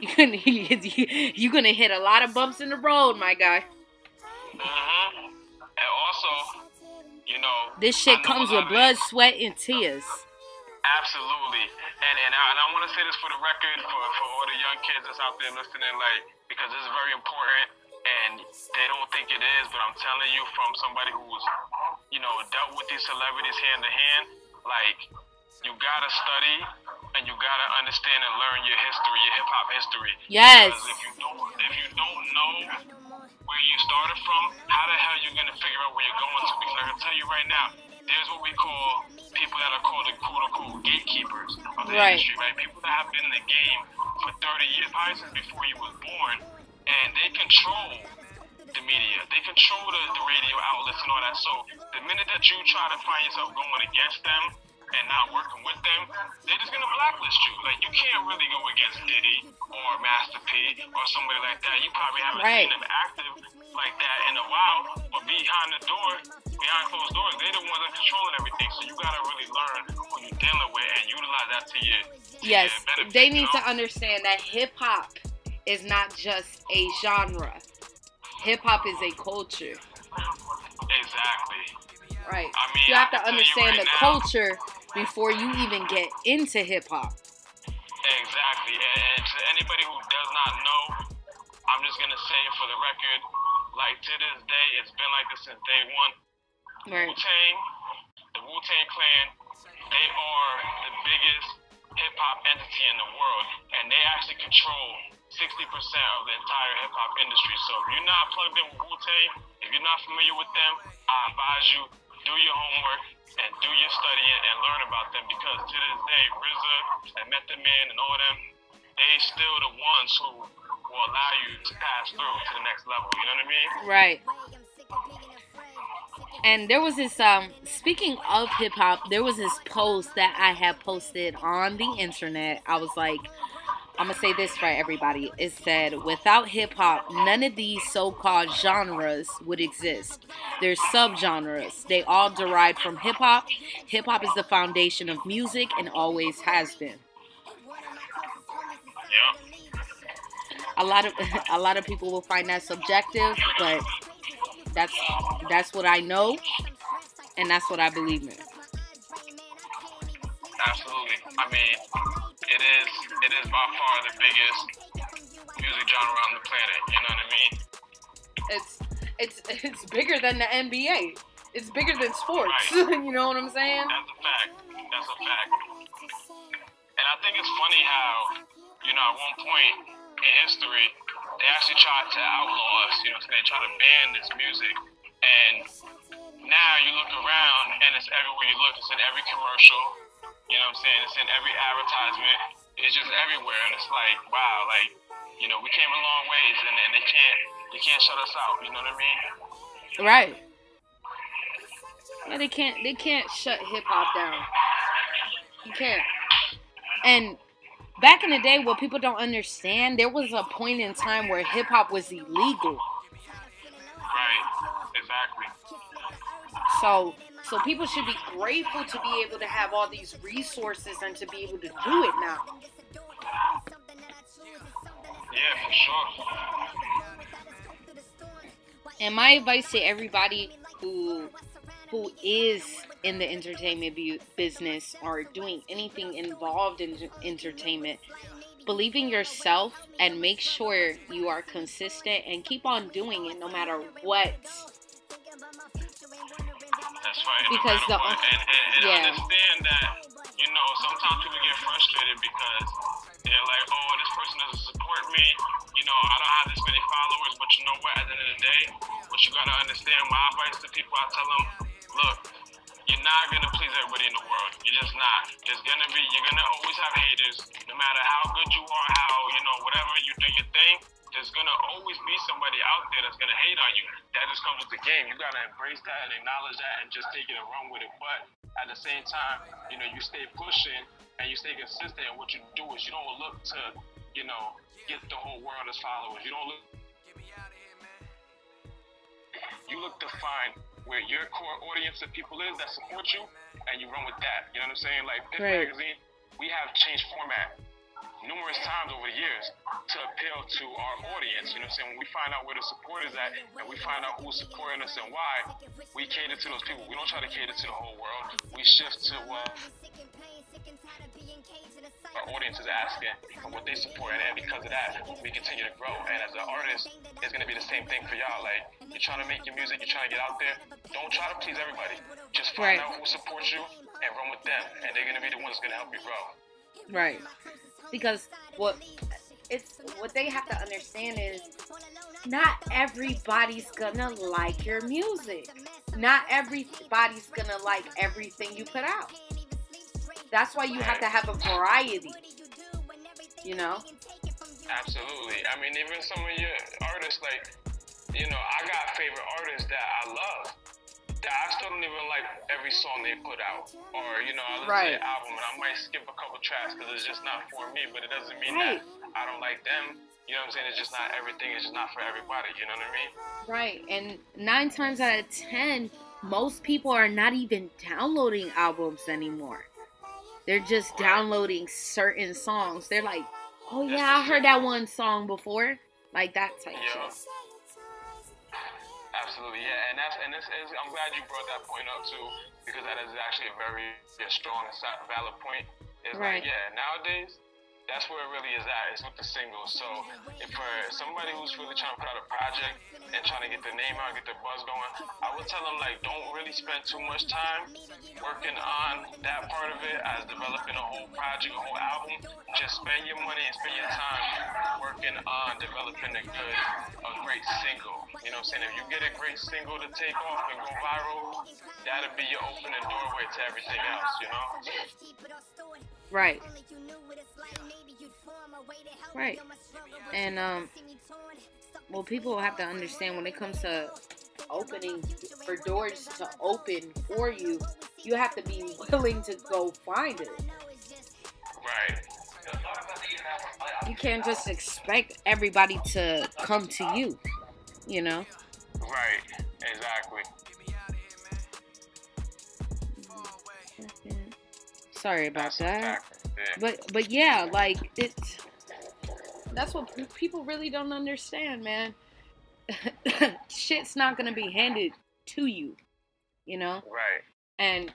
You're gonna you're gonna hit a lot of bumps in the road, my guy. Mm-hmm. And also, you know, this shit comes with blood, sweat, and tears. Absolutely, and and I, and I want to say this for the record for for all the young kids that's out there listening, like because this is very important, and they don't think it is, but I'm telling you from somebody who's you know dealt with these celebrities hand to hand, like you gotta study and you gotta understand and learn your history, your hip hop history. Yes. Because if you don't, if you don't know where you started from, how the hell are you gonna figure out where you're going to? Because I can tell you right now, there's what we call people that are called the quote unquote gatekeepers of the right. industry, right? People that have been in the game for 30 years, probably since before you was born, and they control the media. They control the, the radio outlets and all that. So the minute that you try to find yourself going against them and not working with them, they're just gonna blacklist you. Like you can't really go against Diddy or Master P or somebody like that. You probably haven't right. seen them active like that in a while. But behind the door, behind closed doors, they're the ones that are controlling everything. So you gotta really learn who you're dealing with and utilize that to your to yes. your benefit, they need you know? to understand that hip hop is not just a genre. Hip hop is a culture. Exactly. Right. I mean, you have to can tell you understand right the now- culture before you even get into hip hop. Exactly. And to anybody who does not know, I'm just gonna say it for the record. Like to this day, it's been like this since day one. Right. Wu Tang, the Wu Tang Clan, they are the biggest hip hop entity in the world, and they actually control 60% of the entire hip hop industry. So if you're not plugged in with Wu Tang, if you're not familiar with them, I advise you do your homework and do your studying and learn about them because to this day, RZA and Method Man and all them, they still the ones who will allow you to pass through to the next level. You know what I mean? Right. And there was this um speaking of hip hop, there was this post that I had posted on the internet. I was like, I'm gonna say this for everybody. It said, without hip hop, none of these so-called genres would exist. They're subgenres. They all derive from hip hop. Hip hop is the foundation of music and always has been. Yeah. A lot of a lot of people will find that subjective, but that's that's what I know, and that's what I believe in. Absolutely. I mean, it is it is by far the biggest music genre on the planet. You know what I mean? It's it's it's bigger than the NBA. It's bigger than sports. Right. you know what I'm saying? That's a fact. That's a fact. And I think it's funny how, you know, at one point in history, they actually tried to outlaw us. You know, so they tried to ban this music. And now you look around and it's everywhere you look. It's in every commercial. You know what I'm saying? It's in every advertisement. It's just everywhere. And it's like, wow, like, you know, we came a long ways and, and they can't they can't shut us out. You know what I mean? Right. Yeah, they can't they can't shut hip hop down. You can't. And back in the day, what people don't understand, there was a point in time where hip hop was illegal. Right. Exactly. So so people should be grateful to be able to have all these resources and to be able to do it now. Yeah, for sure. And my advice to everybody who who is in the entertainment bu- business or doing anything involved in entertainment, believe in yourself and make sure you are consistent and keep on doing it no matter what. That's right. Because no the- what. and, and, and yeah. understand that you know sometimes people get frustrated because they're like, oh, this person doesn't support me. You know, I don't have this many followers, but you know what? At the end of the day, what you gotta understand, my advice to people, I tell them, look. You're not gonna please everybody in the world. You're just not. There's gonna be. You're gonna always have haters. No matter how good you are, how you know whatever you do your thing. There's gonna always be somebody out there that's gonna hate on you. That just comes with the game. You gotta embrace that and acknowledge that and just take it and run with it. But at the same time, you know, you stay pushing and you stay consistent. And what you do is you don't look to, you know, get the whole world as followers. You don't look. You look to find where your core audience of people is that support you, and you run with that. You know what I'm saying? Like Piff Right. Magazine, we have changed format numerous times over the years to appeal to our audience. You know what I'm saying? When we find out where the support is at and we find out who's supporting us and why, we cater to those people. We don't try to cater to the whole world. We shift to what our audience is asking and what they support. And because of that, we continue to grow. And as an artist, it's going to be the same thing for y'all. Like, you're trying to make your music, you're trying to get out there. Don't try to please everybody. Just find Right. out who supports you and run with them. And they're going to be the ones that's going to help you grow. Right. Because what it's what they have to understand is not everybody's gonna like your music. Not everybody's gonna like everything you put out. That's why you have to have a variety. You know? Absolutely. I mean, even some of your artists, like, you know, I got favorite artists that I love. I still don't even like every song they put out. Or, you know, I listen Right. to their album and I might skip a couple tracks because it's just not for me, but it doesn't mean Right. that I don't like them. You know what I'm saying? It's just not everything, it's just not for everybody. You know what I mean? Right. And nine times out of ten, most people are not even downloading albums anymore. They're just downloading certain songs. They're like, oh yeah, I heard that one song before. Like that type Yeah. shit. Absolutely, yeah, and that's and this is. I'm glad you brought that point up too, because that is actually a very yeah, strong and valid point. It's Right. like, yeah, nowadays, that's where it really is at. It's with the singles. So, if for somebody who's really trying to put out a project and trying to get the name out, get the buzz going, I would tell them like, don't really spend too much time working on that part of it as developing a whole project, a whole album. Just spend your money and spend your time working on developing a good, a great single. You know what I'm saying? If you get a great single to take off and go viral, that'll be your opening doorway to everything else, you know? Right. Right. And um well people have to understand when it comes to opening for doors to open for you, you have to be willing to go find it. Right. you can't just expect everybody to come to you. You know. Right. Exactly. Sorry about that. it. But but yeah, like it's that's what people really don't understand, man. Shit's not gonna be handed to you, you know. Right. And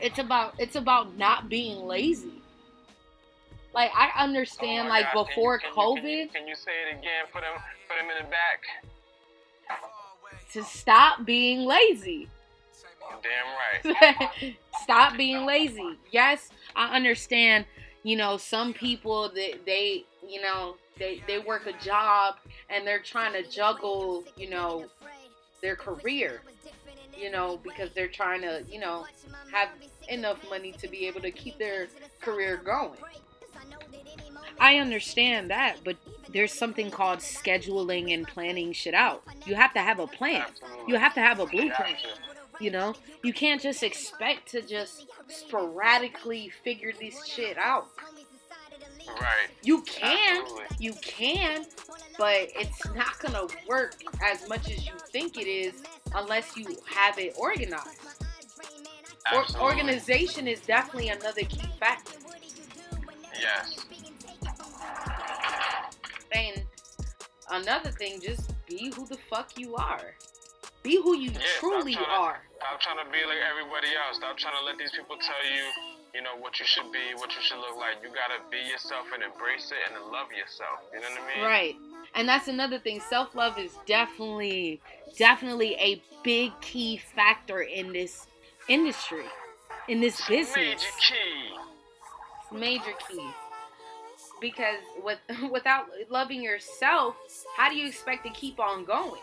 it's about it's about not being lazy. Like I Oh understand, my like before can you, can you- COVID, Can you, can you say it again? Put him, put him in the back. to stop being lazy. Damn right. Stop being lazy. Yes, I understand. You know, some people that they, you know, they they work a job and they're trying to juggle, you know, their career. You know, because they're trying to, you know, have enough money to be able to keep their career going. I understand that, but there's something called scheduling and planning shit out. You have to have a plan. You have to have a blueprint. You know, you can't just expect to just sporadically figure this shit out. Right. You can, Absolutely. you can, but it's not gonna work as much as you think it is unless you have it organized. Or, organization is definitely another key factor. Yes. And another thing, just be who the fuck you are. Be who you Yeah, truly tryna- are. Stop trying to be like everybody else. Stop trying to let these people tell you, you know, what you should be, what you should look like. You gotta be yourself and embrace it and love yourself. You know what I mean? Right. And that's another thing. Self love is definitely, definitely a big key factor in this industry, in this business. Major key. Major key. Because with without loving yourself, how do you expect to keep on going?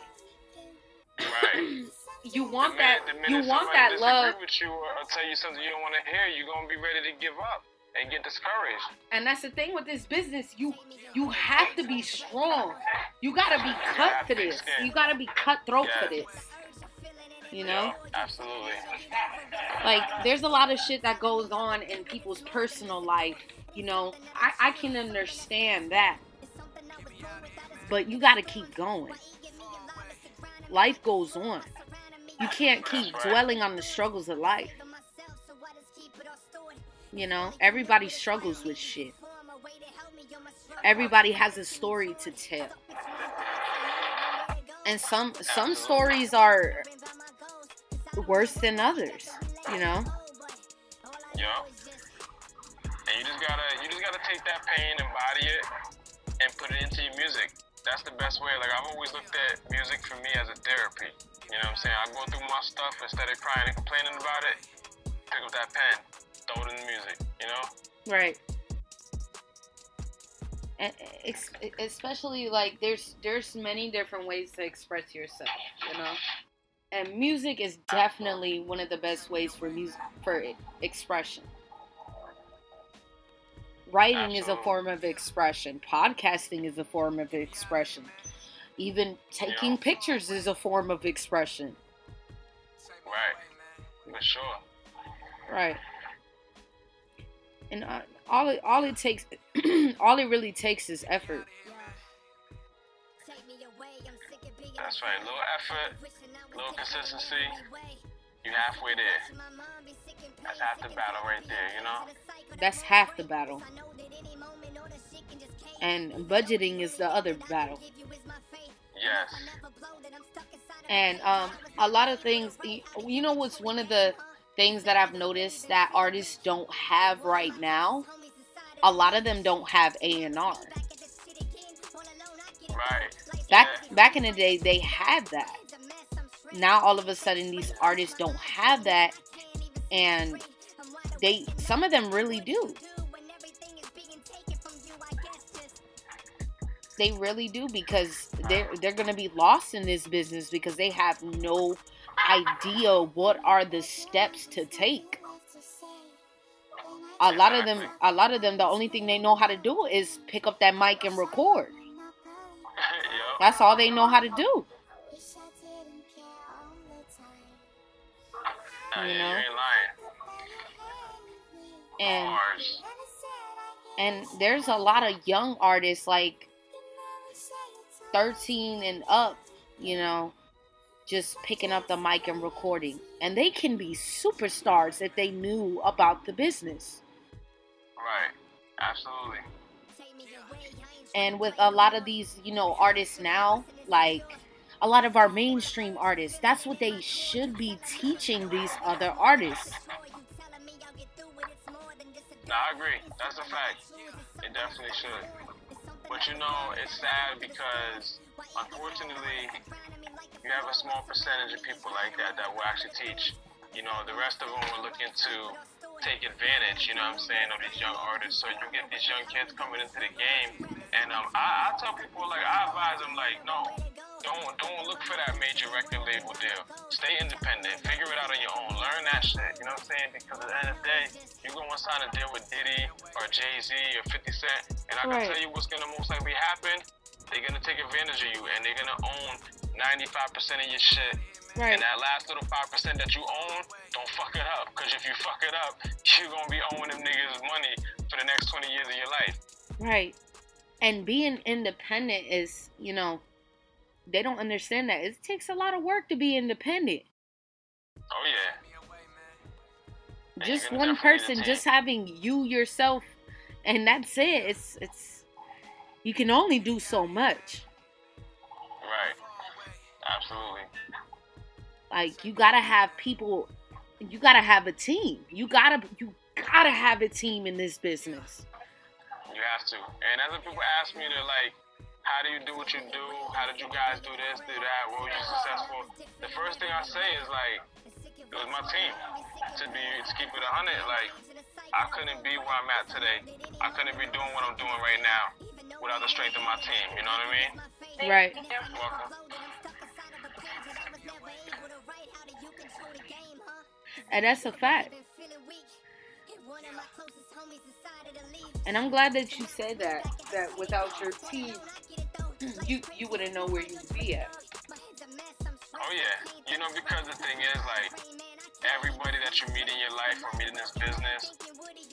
Right. You want The that. You want that love, with you or tell you something you don't want to hear, you're gonna be ready to give up and get discouraged. and that's the thing with this business. You you have to be strong. You gotta be cut for this. You gotta be cutthroat for this. You know. Yeah, absolutely. like there's a lot of shit that goes on in people's personal life you know i, I can understand that but you gotta keep going life goes on. You can't keep dwelling on the struggles of life. You know everybody struggles with shit. Everybody has a story to tell. And some some stories are worse than others you know? Yeah. And you just gotta you just gotta take that pain, embody it, and put it into your music. That's the best way. Like I've always looked at music for me as a therapy. You know what I'm saying? I go through my stuff instead of crying and complaining about it. Pick up that pen, throw it in the music. You know? Right. And especially like there's there's many different ways to express yourself, you know. And music is definitely one of the best ways for music for expression. Writing is a form of expression. Podcasting is a form of expression. Even taking Yeah. pictures is a form of expression. Right. For sure. Right. And uh, all it all it takes, all it really takes is effort. That's right. Little effort, little consistency. You halfway there. That's half the battle right there. You know? That's half the battle. And budgeting is the other battle. Yes. And um, a lot of things, you know, what's one of the things that I've noticed that artists don't have right now? A lot of them don't have A and R. Right. Back Yeah. back in the day, they had that. Now all of a sudden, these artists don't have that, and they some of them really do. They really do because they're they're gonna be lost in this business because they have no idea what are the steps to take. A lot of them, a lot of them, the only thing they know how to do is pick up that mic and record. That's all they know how to do. Nah, you yeah, know? you ain't lying. And Bars. And there's a lot of young artists like 13 and up, you know, just picking up the mic and recording. And they can be superstars if they knew about the business. Right. Absolutely. And with a lot of these, you know, artists now, like a lot of our mainstream artists, that's what they should be teaching these other artists. No, I agree. That's a fact. It definitely should. But you know, it's sad because unfortunately, you have a small percentage of people like that that will actually teach. You know, the rest of them are looking to take advantage, you know what I'm saying, of these young artists. So you get these young kids coming into the game, and um, I, I tell people, like, I advise them, like, no, don't don't look for that major record label deal. Stay independent. Figure it out on your own. Learn that shit. You know what I'm saying? Because at the end of the day, you're gonna sign a deal with Diddy or Jay Z or 50 Cent, and I can tell you what's gonna most likely happen. They're gonna take advantage of you, and they're gonna own 95% of your shit. Right. And that last little five percent that you own, don't fuck it up. Cause if you fuck it up, you're gonna be owing them niggas money for the next 20 years of your life. Right. And being independent is, you know, they don't understand that it takes a lot of work to be independent. Oh yeah. Just one person, just having you yourself, and that's it. It's it's you can only do so much. Right. Absolutely. Like you gotta have people. You gotta have a team. You gotta you gotta have a team in this business. You have to. And other people ask me to like how do you do what you do? How did you guys do this, do that? What was you successful? The first thing I say is like, it was my team. To be to keep it a hundred, like I couldn't be where I'm at today. I couldn't be doing what I'm doing right now without the strength of my team. You know what I mean? Right. Welcome. And that's a fact. And I'm glad that you said that. That without your team, you you wouldn't know where you'd be at. Oh yeah, you know because the thing is like everybody that you meet in your life or meet in this business.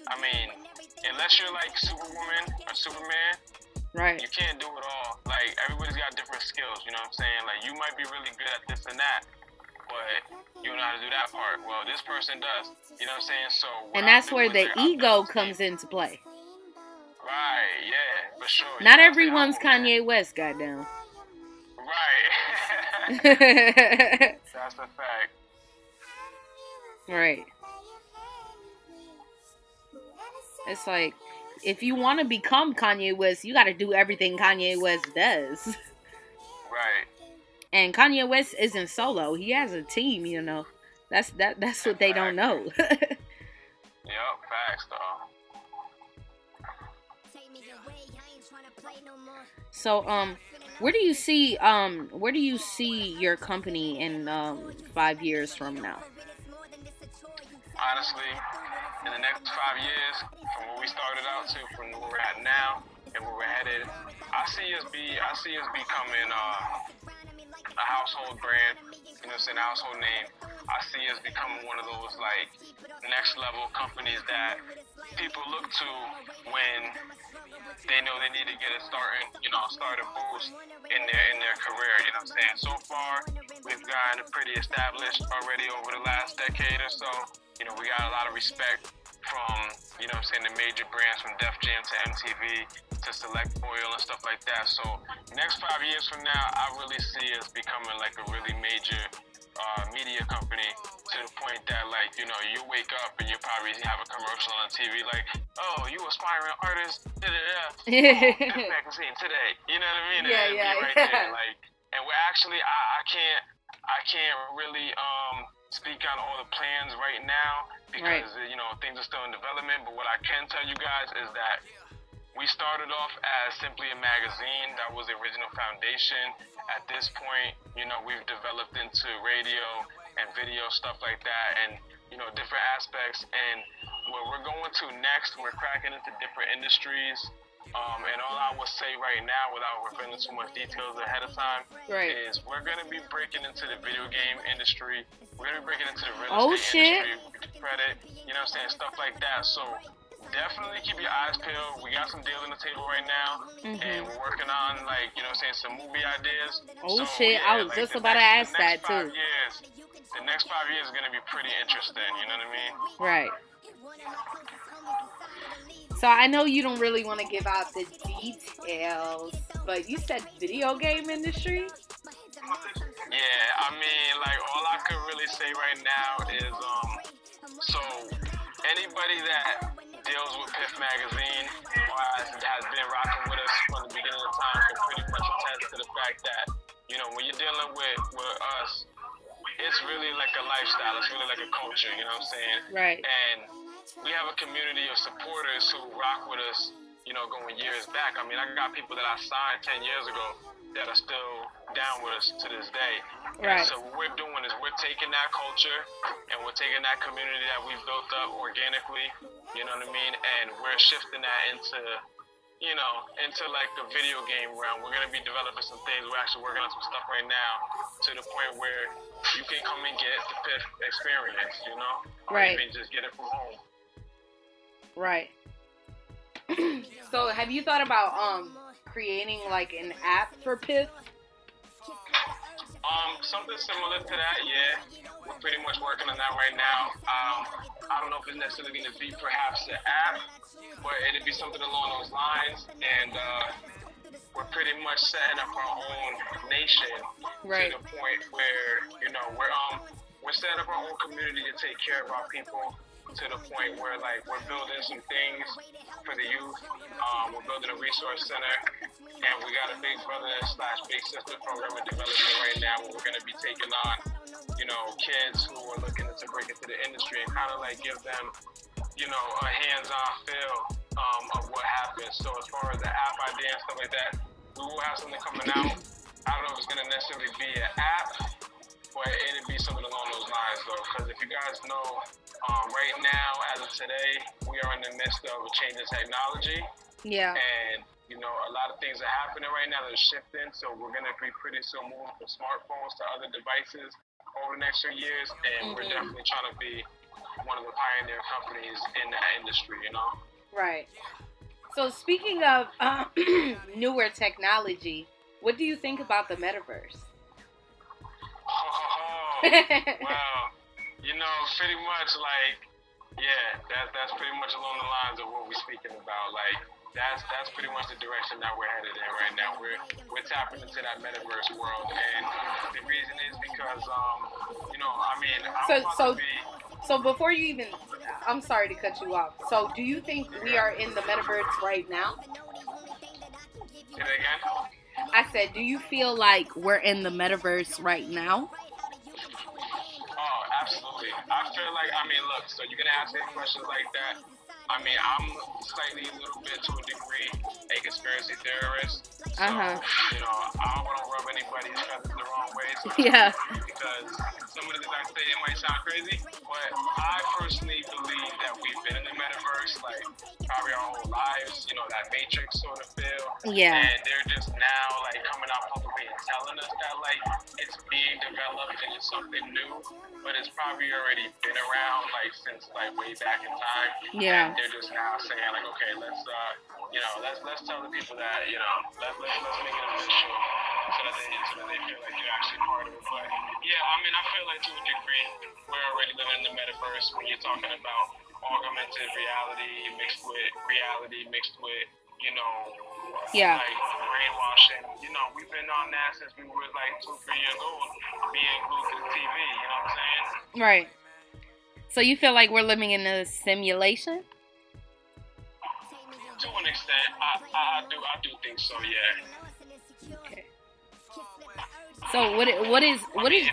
I mean, unless you're like Superwoman or Superman, right? You can't do it all. Like everybody's got different skills. You know what I'm saying? Like you might be really good at this and that, but you don't know how to do that part. Well, this person does. You know what I'm saying? So and that's where the ego comes into play. Right, yeah, for sure. Not everyone's Kanye West, goddamn. Right. That's a fact. Right. It's like if you want to become Kanye West, you got to do everything Kanye West does. Right. And Kanye West isn't solo; he has a team. You know, that's that. That's what they don't know. yep, facts though. So, um, where do you see, um, where do you see your company in um, five years from now? Honestly, in the next five years, from where we started out to from where we're at now and where we're headed, I see us be, I see us becoming uh, a household brand. You know, saying a household name. I see us becoming one of those like next level companies that people look to when they know they need to get a starting, you know, start a boost in their in their career. You know what I'm saying? So far, we've gotten pretty established already over the last decade or so. You know, we got a lot of respect from, you know I'm saying, the major brands from Def Jam to MTV to Select Oil and stuff like that. So next five years from now, I really see us becoming like a really major uh, media company to the point that like you know you wake up and you probably have a commercial on TV like oh you aspiring artist da da da oh, magazine today you know what I mean yeah and yeah, right yeah. There, like and we're actually I, I can't I can't really um speak on all the plans right now because right. you know things are still in development but what I can tell you guys is that we started off as simply a magazine that was the original foundation at this point, you know, we've developed into radio and video stuff like that, and you know, different aspects. And where we're going to next, we're cracking into different industries. Um, and all I will say right now, without revealing too much details ahead of time, right. is we're gonna be breaking into the video game industry. We're gonna be breaking into the real oh, estate shit. industry, credit, you know, what I'm saying stuff like that. So definitely keep your eyes peeled. We got some deals on the table right now, mm-hmm. and we're working on like you know, saying some movie ideas. Oh so, shit! Yeah, I was like, just about next, to ask that too. Years, the next five years is gonna be pretty interesting. You know what I mean? Right. So I know you don't really want to give out the details, but you said video game industry. Yeah, I mean, like all I could really say right now is, um, so anybody that deals with Piff Magazine or has, has been rocking with us from the beginning of time can pretty much attest to the fact that, you know, when you're dealing with, with us, it's really like a lifestyle. It's really like a culture, you know what I'm saying? Right. And we have a community of supporters who rock with us, you know, going years back. I mean, I got people that I signed 10 years ago that are still down with us to this day. Right. And so what we're doing is we're taking that culture and we're taking that community that we've built up organically, you know what I mean, and we're shifting that into you know, into like the video game realm. We're gonna be developing some things. We're actually working on some stuff right now to the point where you can come and get the Piff experience, you know? Right. Or just get it from home. Right. so have you thought about um creating like an app for Piff? Um, something similar to that, yeah. We're pretty much working on that right now. Um, I don't know if it's necessarily going to be perhaps an app, but it'd be something along those lines. And uh, we're pretty much setting up our own nation right. to the point where you know we're um we're setting up our own community to take care of our people to the point where like we're building some things for the youth. Um, we're building a resource center, and we got a big brother slash big sister program in development right now where we're going to be taking on, you know, kids who are looking to break into the industry and kind of like give them, you know, a hands-on feel um, of what happens. So as far as the app idea and stuff like that, we will have something coming out. I don't know if it's going to necessarily be an app, but it'd be something along those lines though. Because if you guys know um, right now, as of today, we are in the midst of a change in technology. Yeah. And you know, a lot of things are happening right now that are shifting. So we're going to be pretty soon moving from smartphones to other devices over the next few years, and mm-hmm. we're definitely trying to be one of the pioneer companies in that industry. You know. Right. So speaking of uh, newer technology, what do you think about the metaverse? Wow you know, pretty much like, yeah, that, that's pretty much along the lines of what we're speaking about. Like, that's that's pretty much the direction that we're headed in right now. We're we're tapping into that metaverse world, and the reason is because, um, you know, I mean, I'm so so be, so before you even, I'm sorry to cut you off. So, do you think we are in the metaverse right now? Say that again. I said, do you feel like we're in the metaverse right now? Oh, absolutely. I feel like, I mean, look, so you're to ask me questions like that. I mean, I'm slightly a little bit to a degree a conspiracy theorist. So, uh-huh. you know, I don't want to rub anybody's feathers the wrong way. So yeah. Because some of the things I say, it might sound crazy, but I personally believe that we've been in the metaverse, like, probably our whole lives, you know, that matrix sort of feel. Yeah. And they're just now, like, coming out publicly and telling us that, like, it's being developed and it's something new, but it's probably already been around, like, since, like, way back in time. Yeah. And they're just now saying like, okay, let's uh, you know, let's let's tell the people that you know, let, let, let's make it official so that they so that they feel like they're actually part of it. But yeah, I mean, I feel like to a degree we're already living in the metaverse when you're talking about augmented reality mixed with reality mixed with you know yeah. like brainwashing. You know, we've been on that since we were like two, three years old, being glued to the TV. You know what I'm saying? Right. So you feel like we're living in a simulation? To an extent, I, I, do I do think so. Yeah. Okay. So what what is what is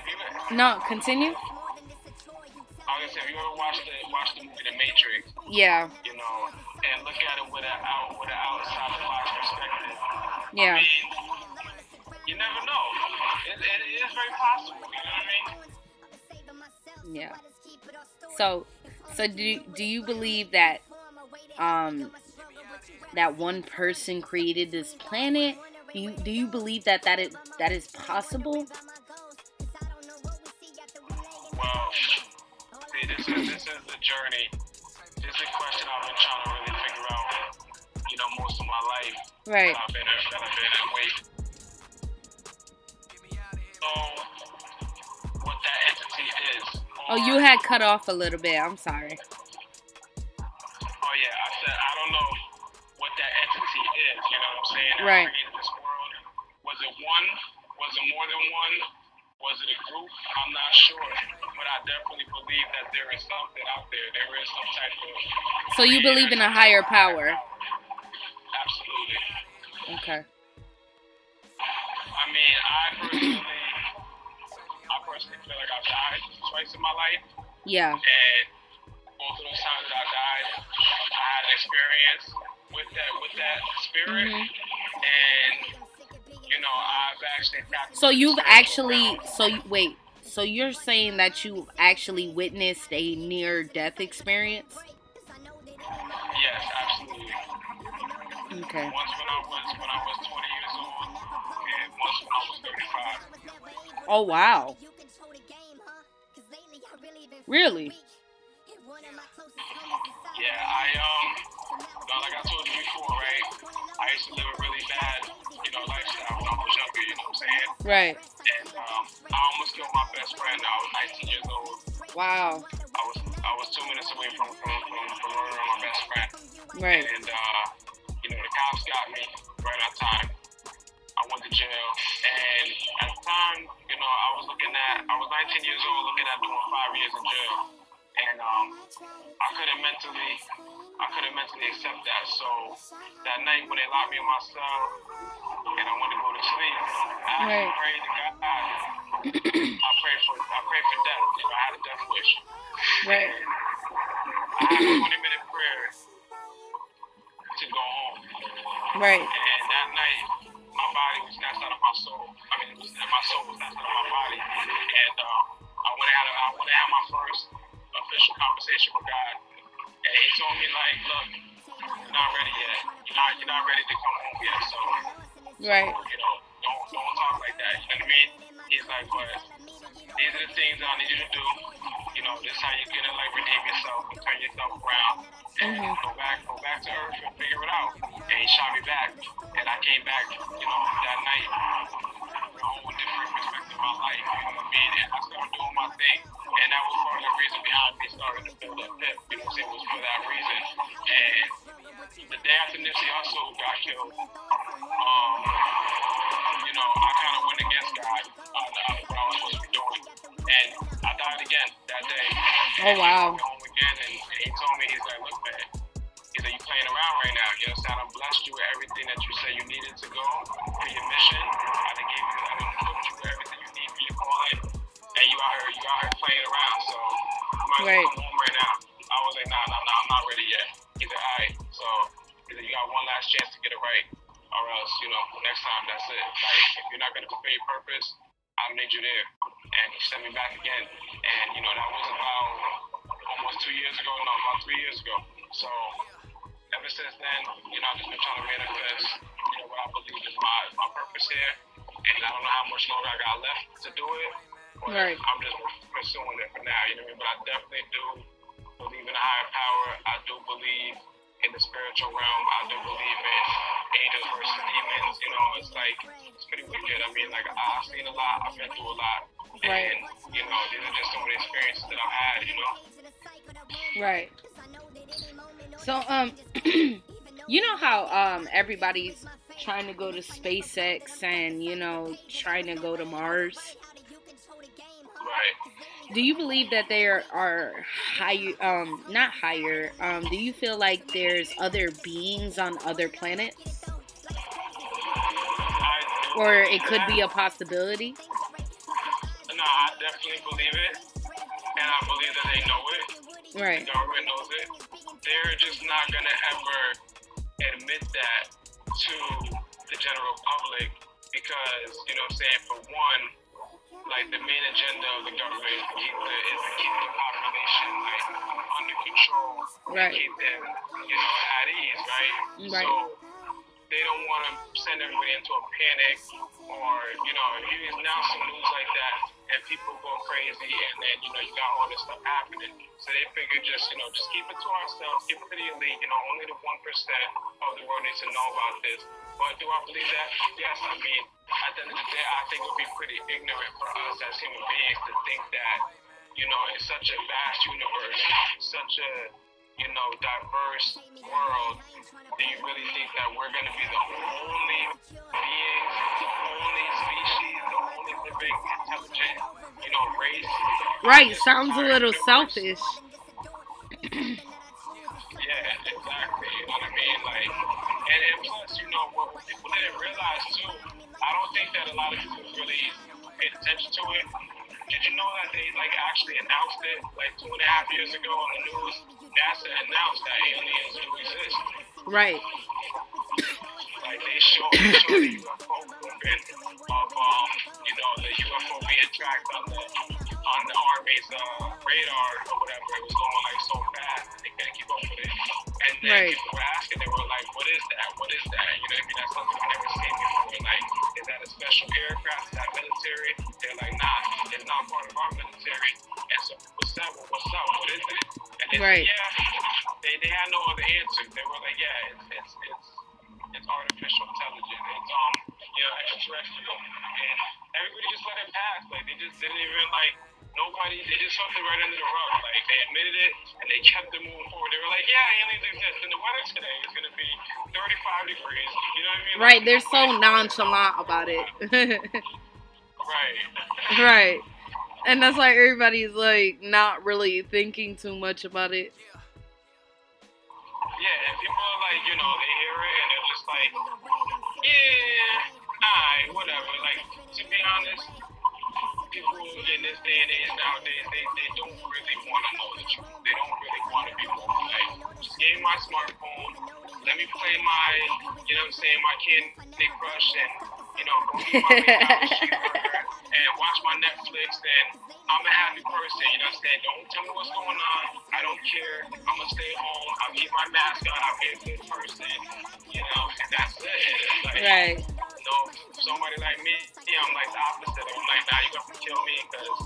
no continue? I was gonna say, if you ever watched the watched the movie The Matrix, yeah, you know, and look at it with an out with an outside the box perspective, yeah, I mean, you never know. It, it is very possible. You know what I mean? Yeah. So, so do do you believe that um that one person created this planet? Do you do you believe that that is that is possible? Well, see, this is this is the journey. This is the question I've been trying to really know, most of my life. Right. I've been, I've been. So, what that entity is. Oh, you had cut off a little bit. I'm sorry. What that entity is. You know what I'm saying? Right. created this world. Was it one? Was it more than one? Was it a group? I'm not sure, but I definitely believe that there is something out there. There is some type of. So you believe in a higher power? Absolutely. Okay. I mean, I personally, I personally feel like I've died twice in my life, Yeah. and both of those times I died, I had an experience with that with that spirit, Mhm. and you know, I've actually. tapped So you've actually realm. so you, wait. So you're saying that you've actually witnessed a near death experience? Yes, absolutely. Okay. Once when I was when I was 20 years old, and once when I was 35. Oh wow. Really? Yeah, I um, like I told you before, right? I used to live a really bad, you know, lifestyle when I was younger. You know what I'm saying? Right. And um, I almost killed my best friend. I was 19 years old. Wow. I was I was two minutes away from from from, from murdering my best friend. Right. And uh, you know, the cops got me right on time. I went to jail, and at the time, you know, I was looking at, I was 19 years old, looking at doing five years in jail, and um, I couldn't mentally, I couldn't mentally accept that. So that night when they locked me in my cell, and I wanted to go to sleep, I Right. prayed to God. I prayed for, I prayed for death. Know, I had a death wish. Right. I had a 20 minute prayer to go home. Right. And that night, my body was snatched out of my soul. I mean, it was, my soul was snatched out of my body. And uh, I went out. I went have my first official conversation with God. And He told me like, look, you're not ready yet. You're not. You're not ready to come home yet. So, Right. you know, don't don't talk like that. You know what I mean? He's like, but these are the things that I need you to do. You know, this is how you're gonna like redeem yourself and turn yourself around and Mhm. go back, go back to earth and figure it out. And he shot me back, and I came back. You know, that night, whole different perspective life. Know what I? Started doing my thing, and that was part of the reason behind me starting to build up hip. You what Was for that reason. And the day after Nipsey Hussle got killed, um, you know, I kind of went against God on uh, what I was supposed to be doing, and I died again that day. Oh, wow. And he told me, he's like, look, man, he's like, you playing around right now. You know what I'm saying? I blessed you with everything that you said you needed to go for your mission. I done gave you, I done equipped you with everything you need for your calling, and you out here, you out here playing around. So you might as well Right. come home right now. I was like, nah, nah, nah, I'm not ready yet. He's like, all right. So like, you got one last chance to get it right, or else, you know, next time that's it. Like, if you're not gonna fulfill your purpose, I need you there. And he sent me back again. And you know, that was about almost two years ago, no, about three years ago. So ever since then, you know, I've just been trying to manifest, you know, what I believe is my, my purpose here. And I don't know how much longer I got left to do it. But Right. I'm just pursuing it for now, you know what I mean? But I definitely do believe in a higher power. I do believe in the spiritual realm. I do believe in angels versus demons. You know, it's like it's pretty wicked. I mean, like I've seen a lot. I've been through a lot. Right. And you know, these are just some of the experiences that I've had. You know. Right. So um you know how um everybody's trying to go to SpaceX and you know trying to go to Mars? Right. Do you believe that there are higher um not higher um do you feel like there's other beings on other planets or it could be a possibility? No, I definitely believe it, and I believe that they know it. Right. The government knows it. They're just not gonna ever admit that to the general public because you know what I'm saying. For one, like the main agenda of the government is to keep the, is to keep the population like under control Right. and keep them you know at ease, right? Right. So they don't want to send everybody into a panic or you know if you announce some news like that and people go crazy, and then you know you got all this stuff happening. So they figured just you know just keep it to ourselves, keep it to the elite. You know, only the one percent of the world needs to know about this. But do I believe that? Yes, I mean, at the end of the day, I think it would be pretty ignorant for us as human beings to think that you know, in such a vast universe, such a you know, diverse world, do you really think that we're going to be the only beings, the only species, the only living intelligent, you know, race? Right, sounds a little selfish. yeah, exactly. You know what I mean? Like, and, and plus, you know, what people didn't realize too, I don't think that a lot of people really paid attention to it. Did you know that they like actually announced it like two and a half years ago on the news? NASA announced that aliens do exist. Right. Like they show, they show the UFO movement of um, you know, the UFO being tracked on the on the Army's uh, radar or whatever. It was going like so fast they couldn't keep up with it. And then Right. people were asking, they were like, "What is that? What is that?" You know what I mean? That's something I've never seen before. Like, is that a special aircraft? Is that military? They're like, "Nah, it's not part of our military." And so people said, "Well, what's up? What is it?" And they Right. said, "Yeah." They they had no other answer. They were like, "Yeah, it's it's it's." It's artificial intelligence. It's um, you know, extraterrestrial, and everybody just let it pass. Like they just didn't even like nobody. They just swept it right under the rug. Like they admitted it and they kept it moving forward. They were like, yeah, aliens exist, and the weather today is gonna be 35 degrees. You know what I mean? Right, Like, they're so nonchalant about it. Right. right. And that's why everybody's like not really thinking too much about it. Yeah, and people are like, you know, they hear it and they're just like, yeah, alright, whatever. Like, to be honest, people in this day and age nowadays, they, they don't really want to know the truth. They don't really want to be more like, just give my smartphone, let me play my, you know what I'm saying, my kid, Candy Crush and, you know, go eat my and watch my Netflix and I'm a happy person, you know what I'm saying? Don't tell me what's going on. I don't care. I'm gonna stay home. I'll keep my mask on. I'll be a good person. You know, and that's it. Like, Right. no, somebody like me, yeah, I'm like the opposite. I'm like, nah, you're gonna kill me because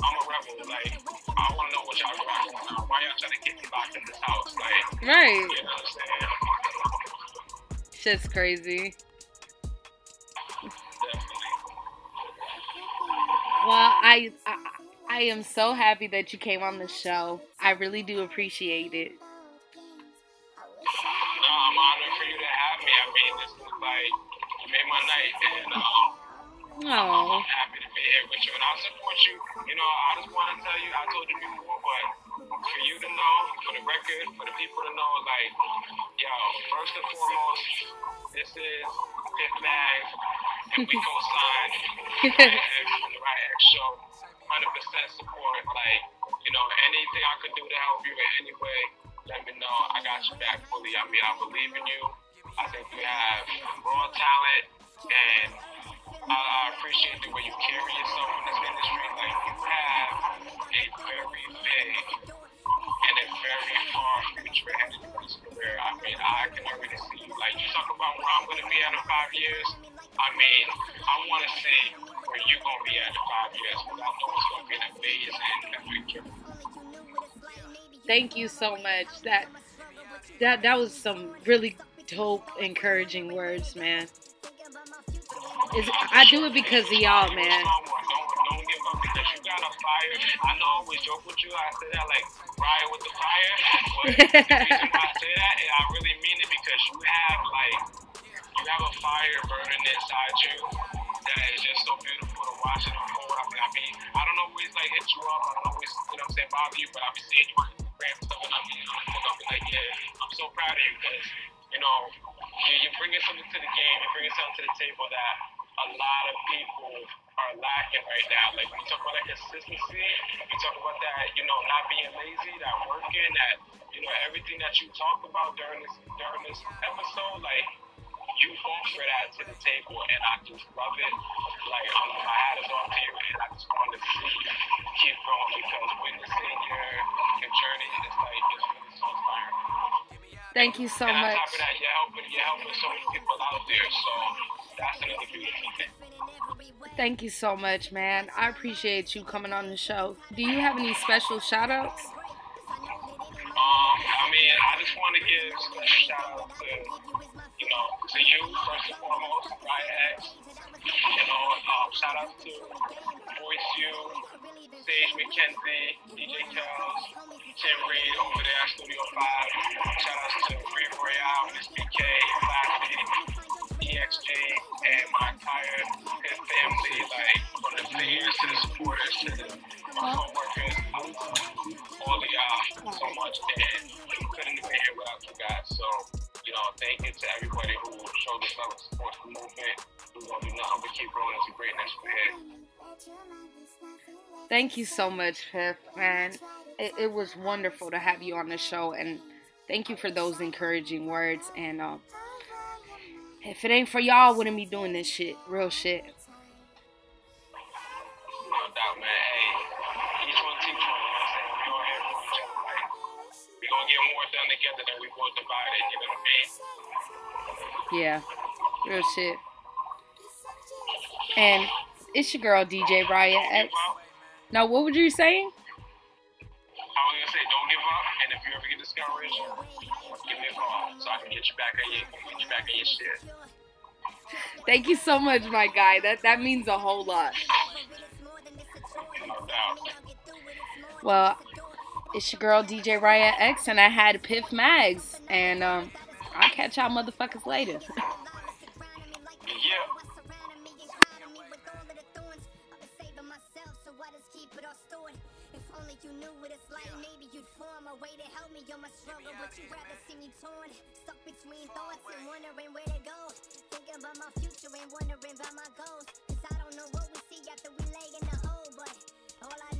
I'm a rebel. Like, I want to know what y'all going on. Why y'all trying to get me locked in this house? Like, Right. you know what I'm saying? Shit's crazy. Well, I, I I am so happy that you came on the show. I really do appreciate it. No, I'm honored for you to have me. I mean, this is like, you made my night. And, um, Oh, I'm happy to be here with you, and I'll support you. You know, I just want to tell you, I told you before, but for you to know, for the record, for the people to know, like, yo, first and foremost, this is Piff Mag, and we go X show, 100% support. Like, you know, anything I could do to help you in any way, let me know. I got you back fully. I mean, I believe in you. I think you have raw talent, and I, I appreciate the way you carry yourself in this industry. Like you have a very big far ahead of you in. I mean, I can already see. Like you talk about where I'm gonna be at in five years. I mean, I want to see where you're gonna be at in five years I know it's gonna be an amazing future. thank you so much. That that that was some really dope, encouraging words, man. It's, I do it because of y'all, man. You got a fire. I know I always joke with you. I say that like riot with the fire. But the reason why I say that, and I really mean it because you have like you have a fire burning inside you that is just so beautiful to watch it unfold. I mean, I mean, I don't always like hit you up. I don't always, you know, what I'm saying bother you, but I be seeing you on Instagram and stuff, and I mean, up and like, yeah, I'm so proud of you because you know you, you're bringing something to the game. You're bringing something to the table that a lot of people are lacking right now. Like we talk about that consistency, we talk about that, you know, not being lazy, that working, that you know, everything that you talked about during this during this episode, like you offer that to the table and I just love it. Like I'm my hat is off to you and I just want to see you keep going because witnessing your your journey is like it's really so inspiring. Thank you so and on much. top of that, you're helping you're helping so many people out there. So Thank you so much, man. I appreciate you coming on the show. Do you have any special shout outs? Um, I mean, I just want to give a shout out to, you know, to you first and foremost, Riah X. You know, um, shout out to Voice You, Sage McKenzie, DJ Kells, Tim Reed over there at Studio 5. Shout out to Free Royale, Miss BK, Lassie, EXG, and my entire his family, like from the fans to the supporters to the all of y'all so much, and we couldn't have been here without you guys. So, you know, thank you to everybody who showed us love and support the movement. We're gonna nothing but keep growing into greatness. Thank you so much, Piff, man. It, it was wonderful to have you on the show, and thank you for those encouraging words. And um, if it ain't for y'all, wouldn't be doing this shit. Real shit. No doubt, man. Hey, each one teach one. You know what I'm saying? We all here for each other. Like, we gonna get more done together than we will divided. You know what I mean? Yeah, real shit. And it's your girl DJ Riah X. Now, what were you saying? I was gonna say, don't give up. And if you ever get discouraged, me a call so I can get you back on your get you back on your shit. Thank you so much, my guy. That that means a whole lot. No doubt. Well, it's your girl DJ Riah X, and I had Piff Magz, and um, I'll catch y'all motherfuckers later. Yeah. You knew what it's like, maybe you'd form a way to help me on my struggle, but you'd rather man. see me torn. Stuck between Far thoughts away. and wondering where to go. Thinking about my future and wondering about my goals. Cause I don't know what we see after we lay in the hole, but all I